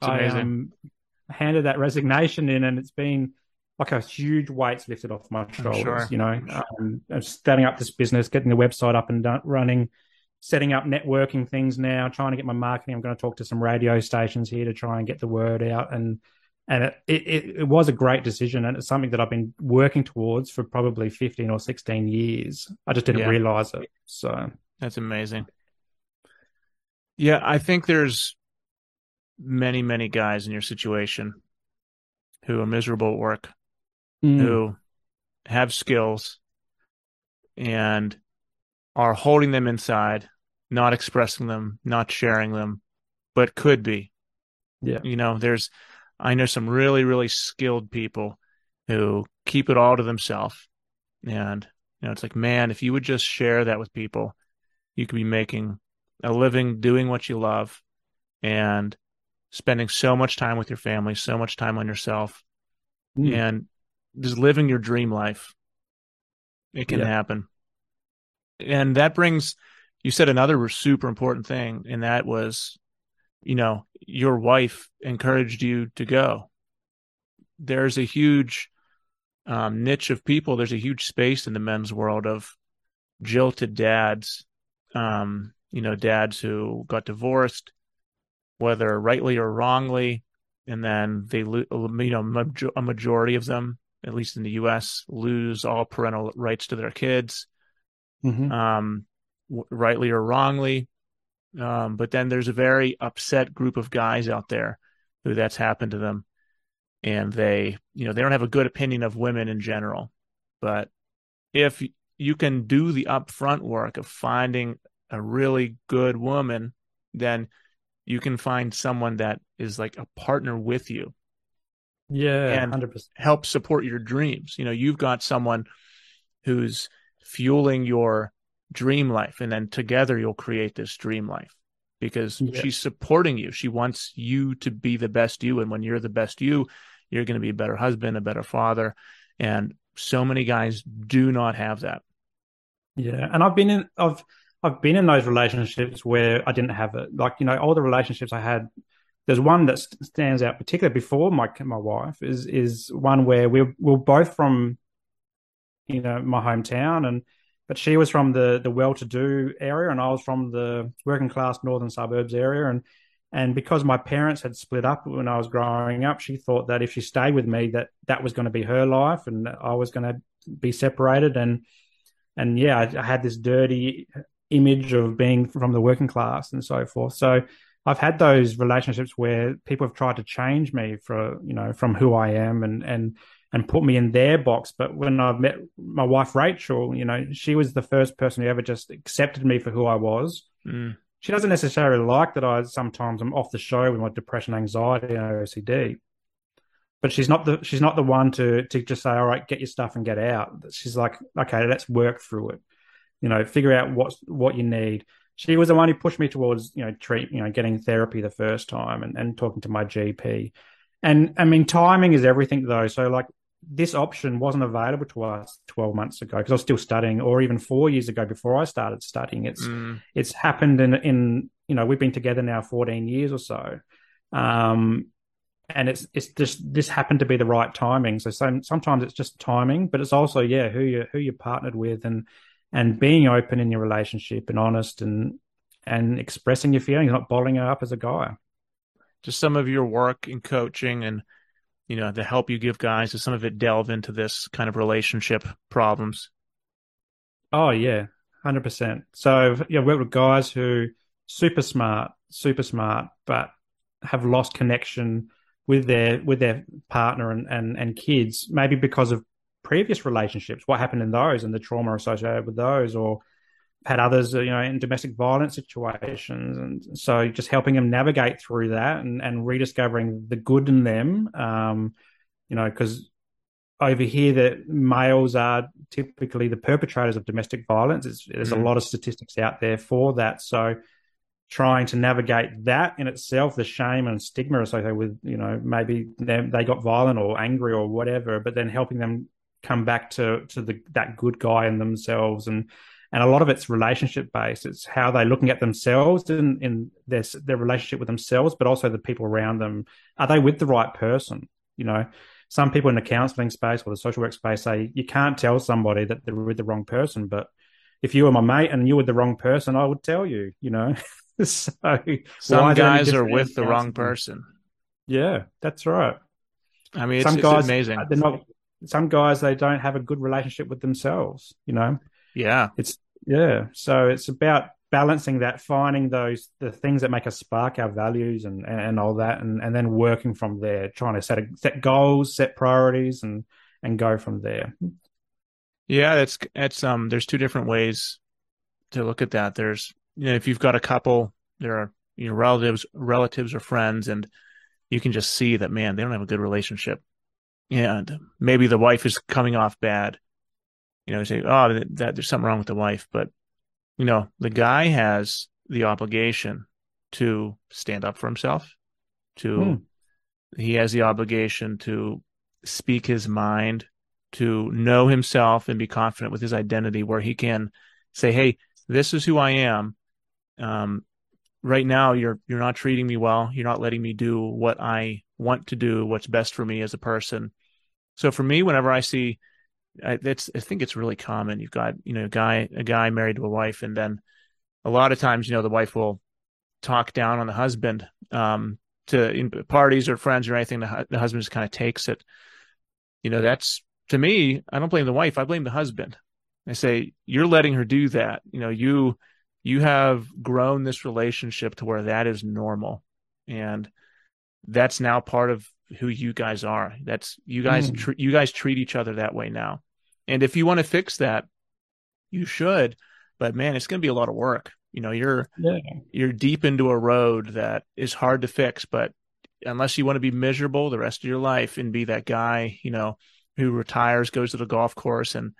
I um, handed that resignation in and it's been, like a huge weight's lifted off my shoulders. Sure. You know, sure. um, starting up this business, getting the website up and running, setting up networking things now, trying to get my marketing. I'm going to talk to some radio stations here to try and get the word out. And and it, it, it was a great decision, and it's something that I've been working towards for probably 15 or 16 years. I just didn't yeah. realize it. So that's amazing. Yeah, I think there's many, many guys in your situation who are miserable at work mm. who have skills and are holding them inside, not expressing them, not sharing them, but could be. Yeah. You know, there's, I know some really, really skilled people who keep it all to themselves. And, you know, it's like, man, if you would just share that with people, you could be making a living doing what you love and spending so much time with your family, so much time on yourself. Mm. And just living your dream life. It can yeah. happen. And that brings, you said another super important thing, and that was, you know, your wife encouraged you to go. There's a huge um, niche of people, there's a huge space in the men's world of jilted dads, um, you know, dads who got divorced, whether rightly or wrongly, and then they, you know, a majority of them at least in the U.S., lose all parental rights to their kids, mm-hmm. um, w- rightly or wrongly. Um, but then there's a very upset group of guys out there who that's happened to them, and they, you know, they don't have a good opinion of women in general. But if you can do the upfront work of finding a really good woman, then you can find someone that is like a partner with you yeah, and 100%. help support your dreams. You know, you've got someone who's fueling your dream life, and then together you'll create this dream life because yeah. she's supporting you. She wants you to be the best you, and when you're the best you, you're going to be a better husband, a better father, and so many guys do not have that. Yeah, and I've been in I've I've been in those relationships where I didn't have it. Like you know, all the relationships I had there's one that stands out particularly before my my wife is is one where we we're, we're both from you know my hometown and but she was from the the well-to-do area and I was from the working class northern suburbs area. And and because my parents had split up when I was growing up she thought that if she stayed with me that that was going to be her life and I was going to be separated. And and yeah I, I had this dirty image of being from the working class and so forth. So I've had those relationships where people have tried to change me for you know from who I am and and and put me in their box. But when I met my wife Rachel, you know, she was the first person who ever just accepted me for who I was. Mm. She doesn't necessarily like that I sometimes I'm off the show with my depression, anxiety, and OCD. But she's not the she's not the one to to just say, all right, get your stuff and get out. She's like, okay, let's work through it. You know, figure out what what you need she was the one who pushed me towards you know treat you know getting therapy the first time and, and talking to my GP. And I mean, timing is everything though. So like this option wasn't available to us 12 months ago because I was still studying, or even four years ago before I started studying. It's mm. it's happened in in you know we've been together now 14 years or so, um, and it's it's just this happened to be the right timing. So some, sometimes it's just timing, but it's also yeah who you who you partnered with and and being open in your relationship and honest and and expressing your feelings, not bottling it up as a guy. Just some of your work in coaching and you know the help you give guys, does some of it delve into this kind of relationship problems? Oh yeah, hundred percent. So yeah, I work with guys who super smart, super smart, but have lost connection with their with their partner and and, and kids, maybe because of previous relationships, what happened in those and the trauma associated with those, or had others, you know, in domestic violence situations, and so just helping them navigate through that and, and rediscovering the good in them. Um, you know, because over here that males are typically the perpetrators of domestic violence. It's, there's mm-hmm. a lot of statistics out there for that. So trying to navigate that in itself, the shame and stigma associated with, you know, maybe they got violent or angry or whatever, but then helping them come back to to the that good guy in themselves and and a lot of it's relationship based. It's how they're looking at themselves in, in their their relationship with themselves, but also the people around them. Are they with the right person? You know, some people in the counselling space or the social work space say you can't tell somebody that they're with the wrong person, but if you were my mate and you were the wrong person, I would tell you. You know, *laughs* so some guys are with the wrong person. Yeah, that's right. I mean, it's, some guys, amazing. They're not. Some guys they don't have a good relationship with themselves. You know. Yeah. It's yeah. So it's about balancing that, finding those the things that make us spark our values and and all that, and and then working from there, trying to set a, set goals, set priorities, and and go from there. Yeah, it's it's um. There's two different ways to look at that. There's you know if you've got a couple, there are you know relatives, relatives or friends, and you can just see that man they don't have a good relationship, and maybe the wife is coming off bad. You know, say oh that, that there's something wrong with the wife, but you know the guy has the obligation to stand up for himself. To hmm. he has the obligation to speak his mind to know himself and be confident with his identity where he can say hey this is who i am um, right now you're you're not treating me well you're not letting me do what i want to do what's best for me as a person so for me whenever i see I, i think it's really common you've got you know a guy a guy married to a wife and then a lot of times you know the wife will talk down on the husband um, to in parties or friends or anything the, the husband just kind of takes it you know that's to me, I don't blame the wife. I blame the husband. I say, you're letting her do that. You know, you, you have grown this relationship to where that is normal. And that's now part of who you guys are. That's you guys, mm. tr- you guys treat each other that way now. And if you want to fix that, you should, but man, it's going to be a lot of work. You know, you're, yeah. you're deep into a road that is hard to fix, but unless you want to be miserable the rest of your life and be that guy, you know, who retires, goes to the golf course and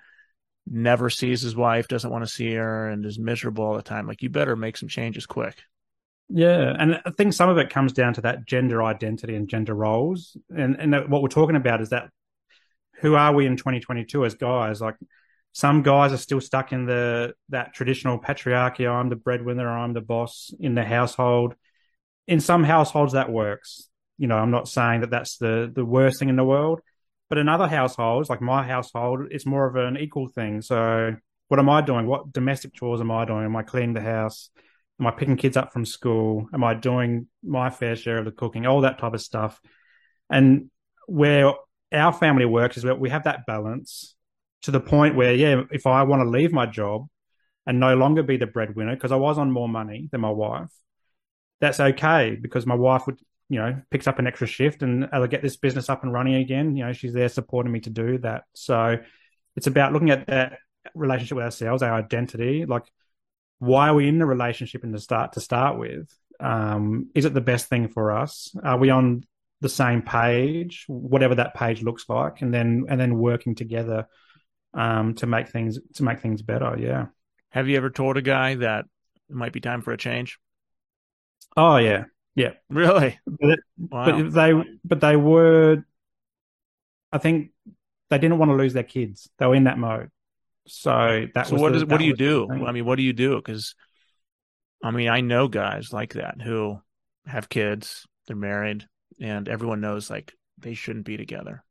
never sees his wife, doesn't want to see her, and is miserable all the time. Like, you better make some changes quick. Yeah, and I think some of it comes down to that gender identity and gender roles, and and what we're talking about is that who are we in 2022 as guys? Like, some guys are still stuck in the that traditional patriarchy. I'm the breadwinner. I'm the boss in the household. In some households, that works. You know, I'm not saying that that's the the worst thing in the world, but in other households, like my household, it's more of an equal thing. So, what am I doing? What domestic chores am I doing? Am I cleaning the house? Am I picking kids up from school? Am I doing my fair share of the cooking? All that type of stuff. And where our family works is that we have that balance to the point where, yeah, if I want to leave my job and no longer be the breadwinner because I was on more money than my wife, that's okay because my wife would you know, picks up an extra shift and I'll get this business up and running again. You know, she's there supporting me to do that. So it's about looking at that relationship with ourselves, our identity. Like, why are we in the relationship in the start to start with? Um, is it the best thing for us? Are we on the same page, whatever that page looks like, and then and then working together um, to make things to make things better. Yeah. Have you ever told a guy that it might be time for a change? Oh yeah, yeah, really. But, wow. but they, but they were. I think they didn't want to lose their kids. They were in that mode. So that. So what the, what do you do? I mean, what do you do? Because, I mean, I know guys like that who have kids, they're married, and everyone knows like they shouldn't be together.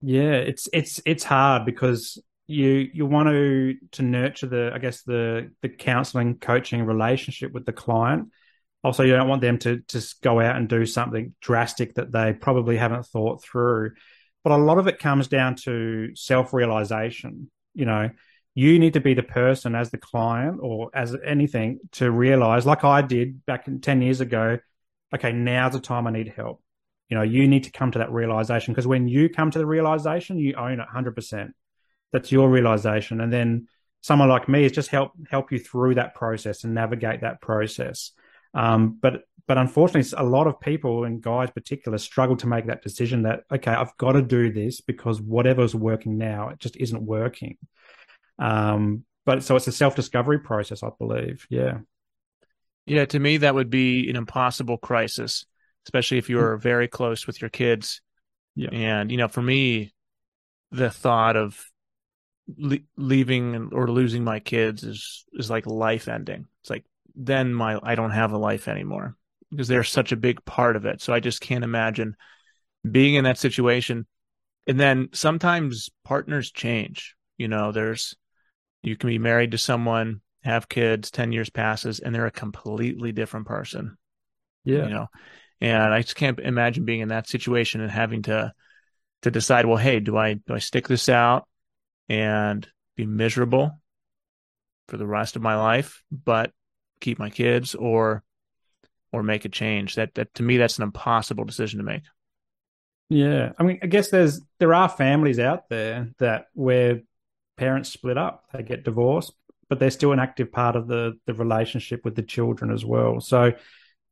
Yeah, it's it's it's hard because you you want to to nurture the I guess the the counseling coaching relationship with the client. Also you don't want them to just go out and do something drastic that they probably haven't thought through. But a lot of it comes down to self-realization. You know you need to be the person as the client or as anything to realize like i did back in 10 years ago okay now's the time i need help you know you need to come to that realization because when you come to the realization you own it 100% that's your realization and then someone like me is just help help you through that process and navigate that process. Um, but but unfortunately, a lot of people and guys, particular, struggle to make that decision that okay, I've got to do this because whatever's working now, it just isn't working. Um, but so it's a self discovery process, I believe. Yeah. Yeah, to me, that would be an impossible crisis, especially if you're very close with your kids. Yeah. And, you know, for me, the thought of le- leaving or losing my kids is, is like life ending. It's like, then my, I don't have a life anymore because they're such a big part of it. So I just can't imagine being in that situation. And then sometimes partners change. You know, there's, you can be married to someone have kids, 10 years passes, and they're a completely different person. Yeah. You know, and I just can't imagine being in that situation and having to, to decide, well, hey, do I, do I stick this out and be miserable for the rest of my life, but keep my kids or, or make a change? That, that to me, that's an impossible decision to make. Yeah. I mean, I guess there's, there are families out there that where parents split up, they get divorced, but they're still an active part of the the relationship with the children as well. So,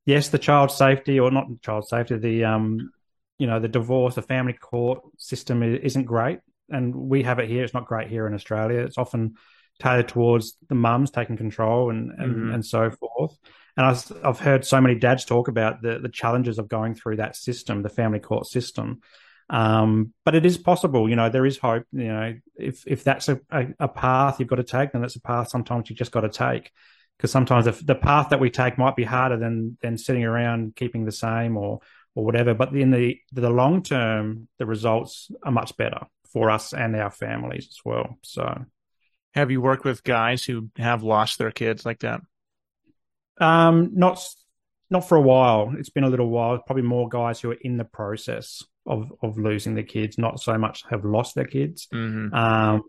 yes, the child safety or not child safety, the um, you know, the divorce, the family court system isn't great, and we have it here. It's not great here in Australia. It's often tailored towards the mums taking control and and, mm-hmm. and so forth. And I've, I've heard so many dads talk about the the challenges of going through that system, the family court system. Um, but it is possible, you know, there is hope. You know, if if that's a, a, a path you've got to take, then that's a path sometimes you just got to take. Because sometimes if the path that we take might be harder than than sitting around keeping the same or or whatever. But in the the long term, the results are much better for us and our families as well. So, have you worked with guys who have lost their kids like that? Um, not not for a while. It's been a little while. Probably more guys who are in the process of of losing their kids, not so much have lost their kids. Mm-hmm. Um,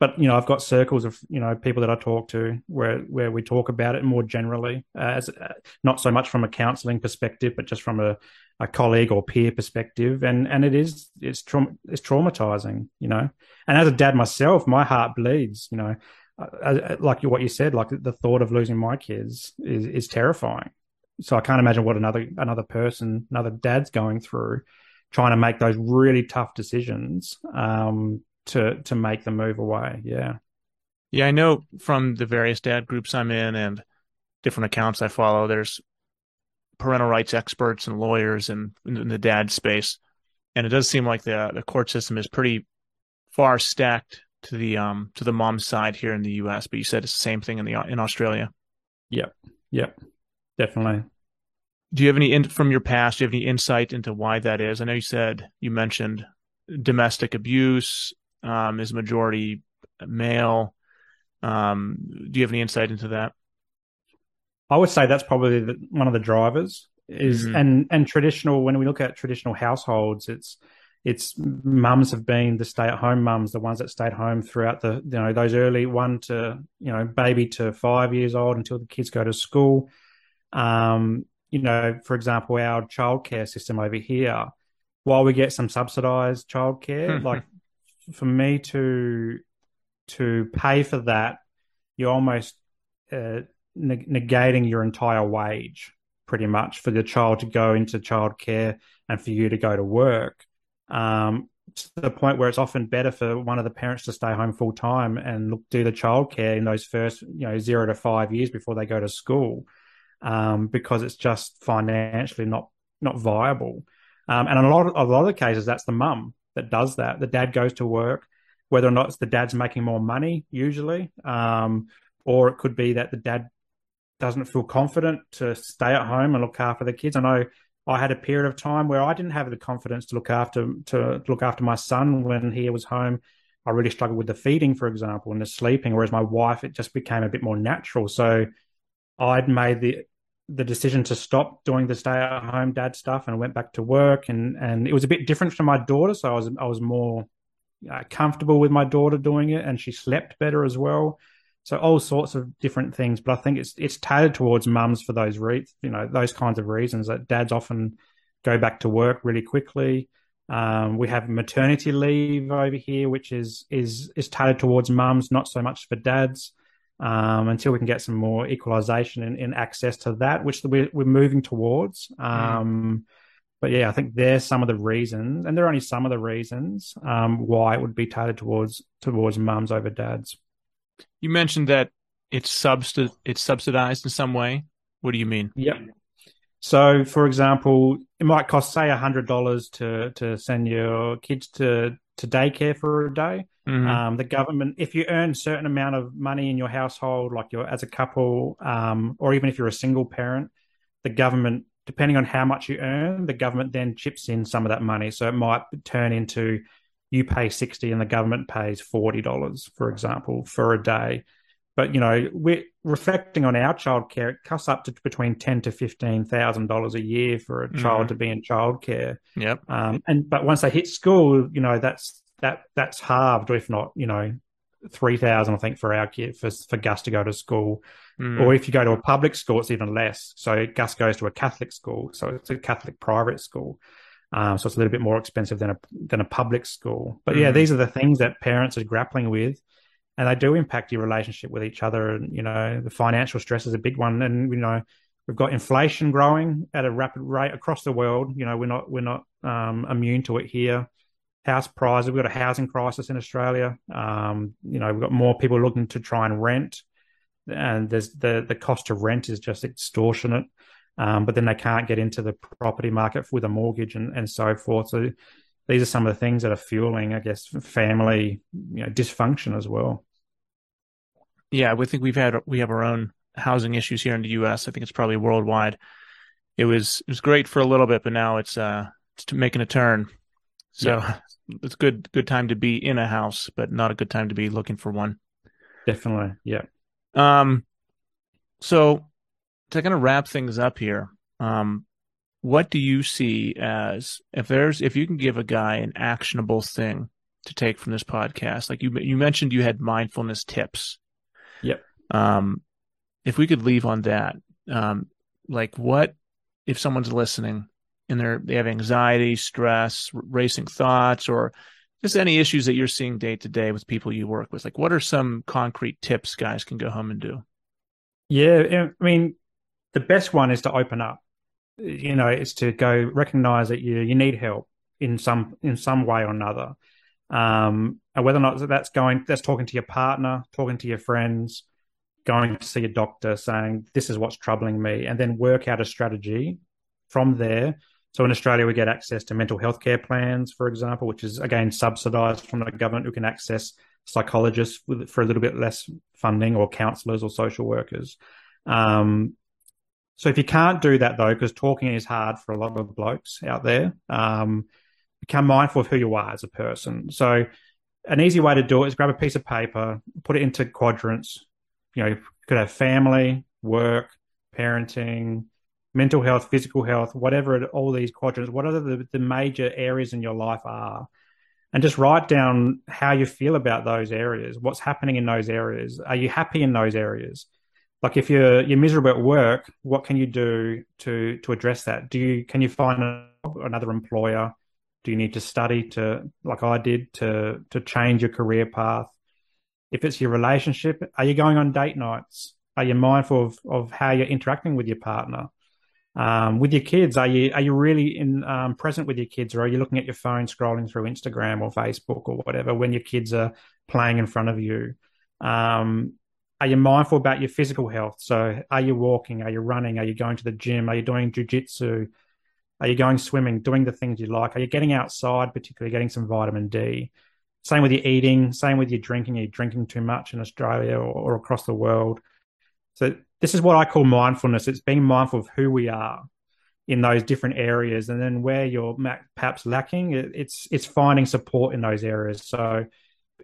but you know, I've got circles of you know people that I talk to where where we talk about it more generally, uh, as uh, not so much from a counselling perspective, but just from a, a colleague or peer perspective, and and it is it's tra- it's traumatizing, you know. And as a dad myself, my heart bleeds, you know. Uh, like what you said, like the thought of losing my kids is is terrifying. So I can't imagine what another another person, another dad's going through trying to make those really tough decisions um, to to make the move away. Yeah, yeah, I know from the various dad groups I'm in and different accounts I follow. There's parental rights experts and lawyers in, in the dad space, and it does seem like the the court system is pretty far stacked to the um to the mom side here in the U.S. But you said it's the same thing in the in Australia. Yep. Yep. Definitely do you have any in, from your past? Do you have any insight into why that is? I know you said you mentioned domestic abuse um, is majority male. Um, do you have any insight into that? I would say that's probably the, one of the drivers. Is mm-hmm. and and traditional when we look at traditional households, it's it's mums have been the stay at home mums, the ones that stayed home throughout the you know those early one to you know baby to five years old until the kids go to school. Um, you know, for example, our childcare system over here, while we get some subsidized childcare, like for me to to pay for that, you're almost uh, negating your entire wage pretty much for the child to go into childcare and for you to go to work. Um, to the point where it's often better for one of the parents to stay home full time and look, do the childcare in those first, you know, zero to five years before they go to school um, because it's just financially not not viable. Um, and in a lot of, a lot of cases, that's the mum that does that. The dad goes to work, whether or not it's the dad's making more money usually, um, or it could be that the dad doesn't feel confident to stay at home and look after the kids. I know I had a period of time where I didn't have the confidence to look after to look after my son when he was home. I really struggled with the feeding, for example, and the sleeping. Whereas my wife, it just became a bit more natural. So I'd made the the decision to stop doing the stay at home dad stuff and I went back to work and and it was a bit different for my daughter. So I was I was more uh, comfortable with my daughter doing it and she slept better as well. So all sorts of different things but I think it's it's tailored towards mums for those re- you know those kinds of reasons that dads often go back to work really quickly. Um, we have maternity leave over here, which is is is tailored towards mums, not so much for dads. Um, until we can get some more equalisation in, in, access to that, which we're, we're moving towards. Mm. Um. But yeah, I think there's some of the reasons, and there are only some of the reasons um, why it would be tailored towards towards mums over dads. You mentioned that it's substi- it's subsidized in some way. What do you mean? Yep. So, for example, it might cost say hundred dollars to to send your kids to to daycare for a day. Mm-hmm. Um, the government, if you earn a certain amount of money in your household, like you're as a couple, um, or even if you're a single parent, the government, depending on how much you earn, the government then chips in some of that money. So it might turn into you pay sixty and the government pays forty dollars, for example, for a day. But you know, we're reflecting on our childcare. It costs up to between ten to fifteen thousand dollars a year for a child mm. to be in childcare. Yep. Um, and but once they hit school, you know, that's that that's halved, if not, you know, three thousand. I think for our kid for for Gus to go to school, mm. or if you go to a public school, it's even less. So Gus goes to a Catholic school, so it's a Catholic private school. Um, so it's a little bit more expensive than a than a public school. But yeah, mm. these are the things that parents are grappling with and they do impact your relationship with each other. And you know, the financial stress is a big one. And you know, we've got inflation growing at a rapid rate across the world. You know, we're not we're not um, immune to it here. House prices, we've got a housing crisis in Australia. Um, you know, we've got more people looking to try and rent, and there's the the cost to rent is just extortionate. Um, but then they can't get into the property market with a mortgage and, and so forth. So these are some of the things that are fueling, I guess, family you know, dysfunction as well. Yeah, we think we've had we have our own housing issues here in the U.S. I think it's probably worldwide. It was it was great for a little bit, but now it's uh it's making a turn. So yeah. *laughs* it's good good time to be in a house, but not a good time to be looking for one. Definitely, yeah. Um, so to kind of wrap things up here, um, what do you see as if there's if you can give a guy an actionable thing to take from this podcast? Like you you mentioned, you had mindfulness tips Yep. Um, if we could leave on that, um, like what if someone's listening and they're they have anxiety, stress, racing thoughts, or just any issues that you're seeing day to day with people you work with? Like, what are some concrete tips guys can go home and do? Yeah, I mean, the best one is to open up. You know, it's to go recognize that you you need help in some in some way or another. Um, and whether or not that's going, that's talking to your partner, talking to your friends, going to see a doctor, saying this is what's troubling me, and then work out a strategy from there. So in Australia, we get access to mental health care plans, for example, which is again subsidised from the government, who can access psychologists with, for a little bit less funding, or counsellors or social workers. Um, so if you can't do that though, because talking is hard for a lot of blokes out there, um, become mindful of who you are as a person. So an easy way to do it is grab a piece of paper, put it into quadrants. You know, you could have family, work, parenting, mental health, physical health, whatever it, all these quadrants, what are the, the major areas in your life are. And just write down how you feel about those areas. What's happening in those areas? Are you happy in those areas? Like if you're you're miserable at work, what can you do to to address that? Do you can you find another employer? Do you need to study to, like I did, to to change your career path? If it's your relationship, are you going on date nights? Are you mindful of, of how you're interacting with your partner? Um, with your kids, are you are you really in um, present with your kids, or are you looking at your phone, scrolling through Instagram or Facebook or whatever when your kids are playing in front of you? Um, are you mindful about your physical health? So, are you walking? Are you running? Are you going to the gym? Are you doing jujitsu? Are you going swimming, doing the things you like? Are you getting outside, particularly getting some vitamin D? Same with your eating, same with your drinking. Are you drinking too much in Australia or, or across the world? So, this is what I call mindfulness. It's being mindful of who we are in those different areas, and then where you're perhaps lacking, it's it's finding support in those areas. So,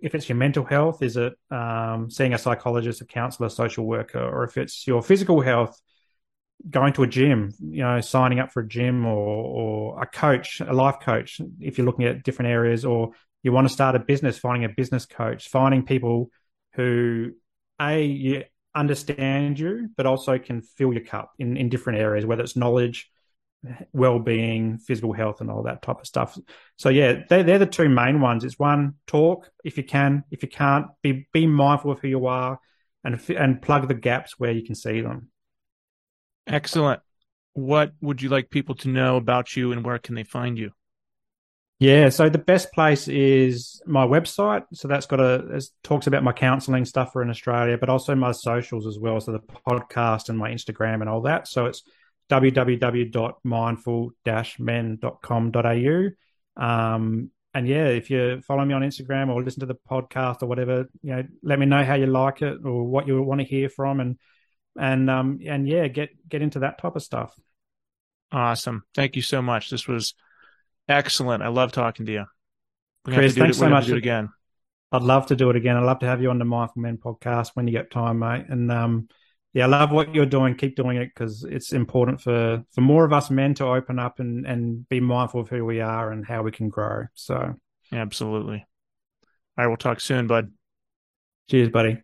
if it's your mental health, is it um, seeing a psychologist, a counselor, social worker, or if it's your physical health, going to a gym, you know, signing up for a gym or, or a coach, a life coach, if you're looking at different areas, or you want to start a business, finding a business coach, finding people who, A, you understand you, but also can fill your cup in, in different areas, whether it's knowledge, well-being, physical health, and all that type of stuff. So yeah, they they're the two main ones. It's one talk if you can, if you can't, be be mindful of who you are, and and plug the gaps where you can see them. Excellent. What would you like people to know about you, and where can they find you? Yeah, so the best place is my website. So that's got a talks about my counselling stuff for in Australia, but also my socials as well. So the podcast and my Instagram and all that. So it's www.mindful-men.com.au. Um, and yeah, if you follow me on Instagram or listen to the podcast or whatever, you know, let me know how you like it or what you want to hear from, and and um and yeah, get get into that type of stuff. Awesome, thank you so much. This was excellent. I love talking to you. We Chris, thanks it, so much. do it again. I'd love to do it again. I'd love to have you on the Mindful Men podcast when you get time, mate. And um, yeah, I love what you're doing. Keep doing it because it's important for for more of us men to open up and and be mindful of who we are and how we can grow. So absolutely. All right, we'll talk soon, bud. Cheers, buddy.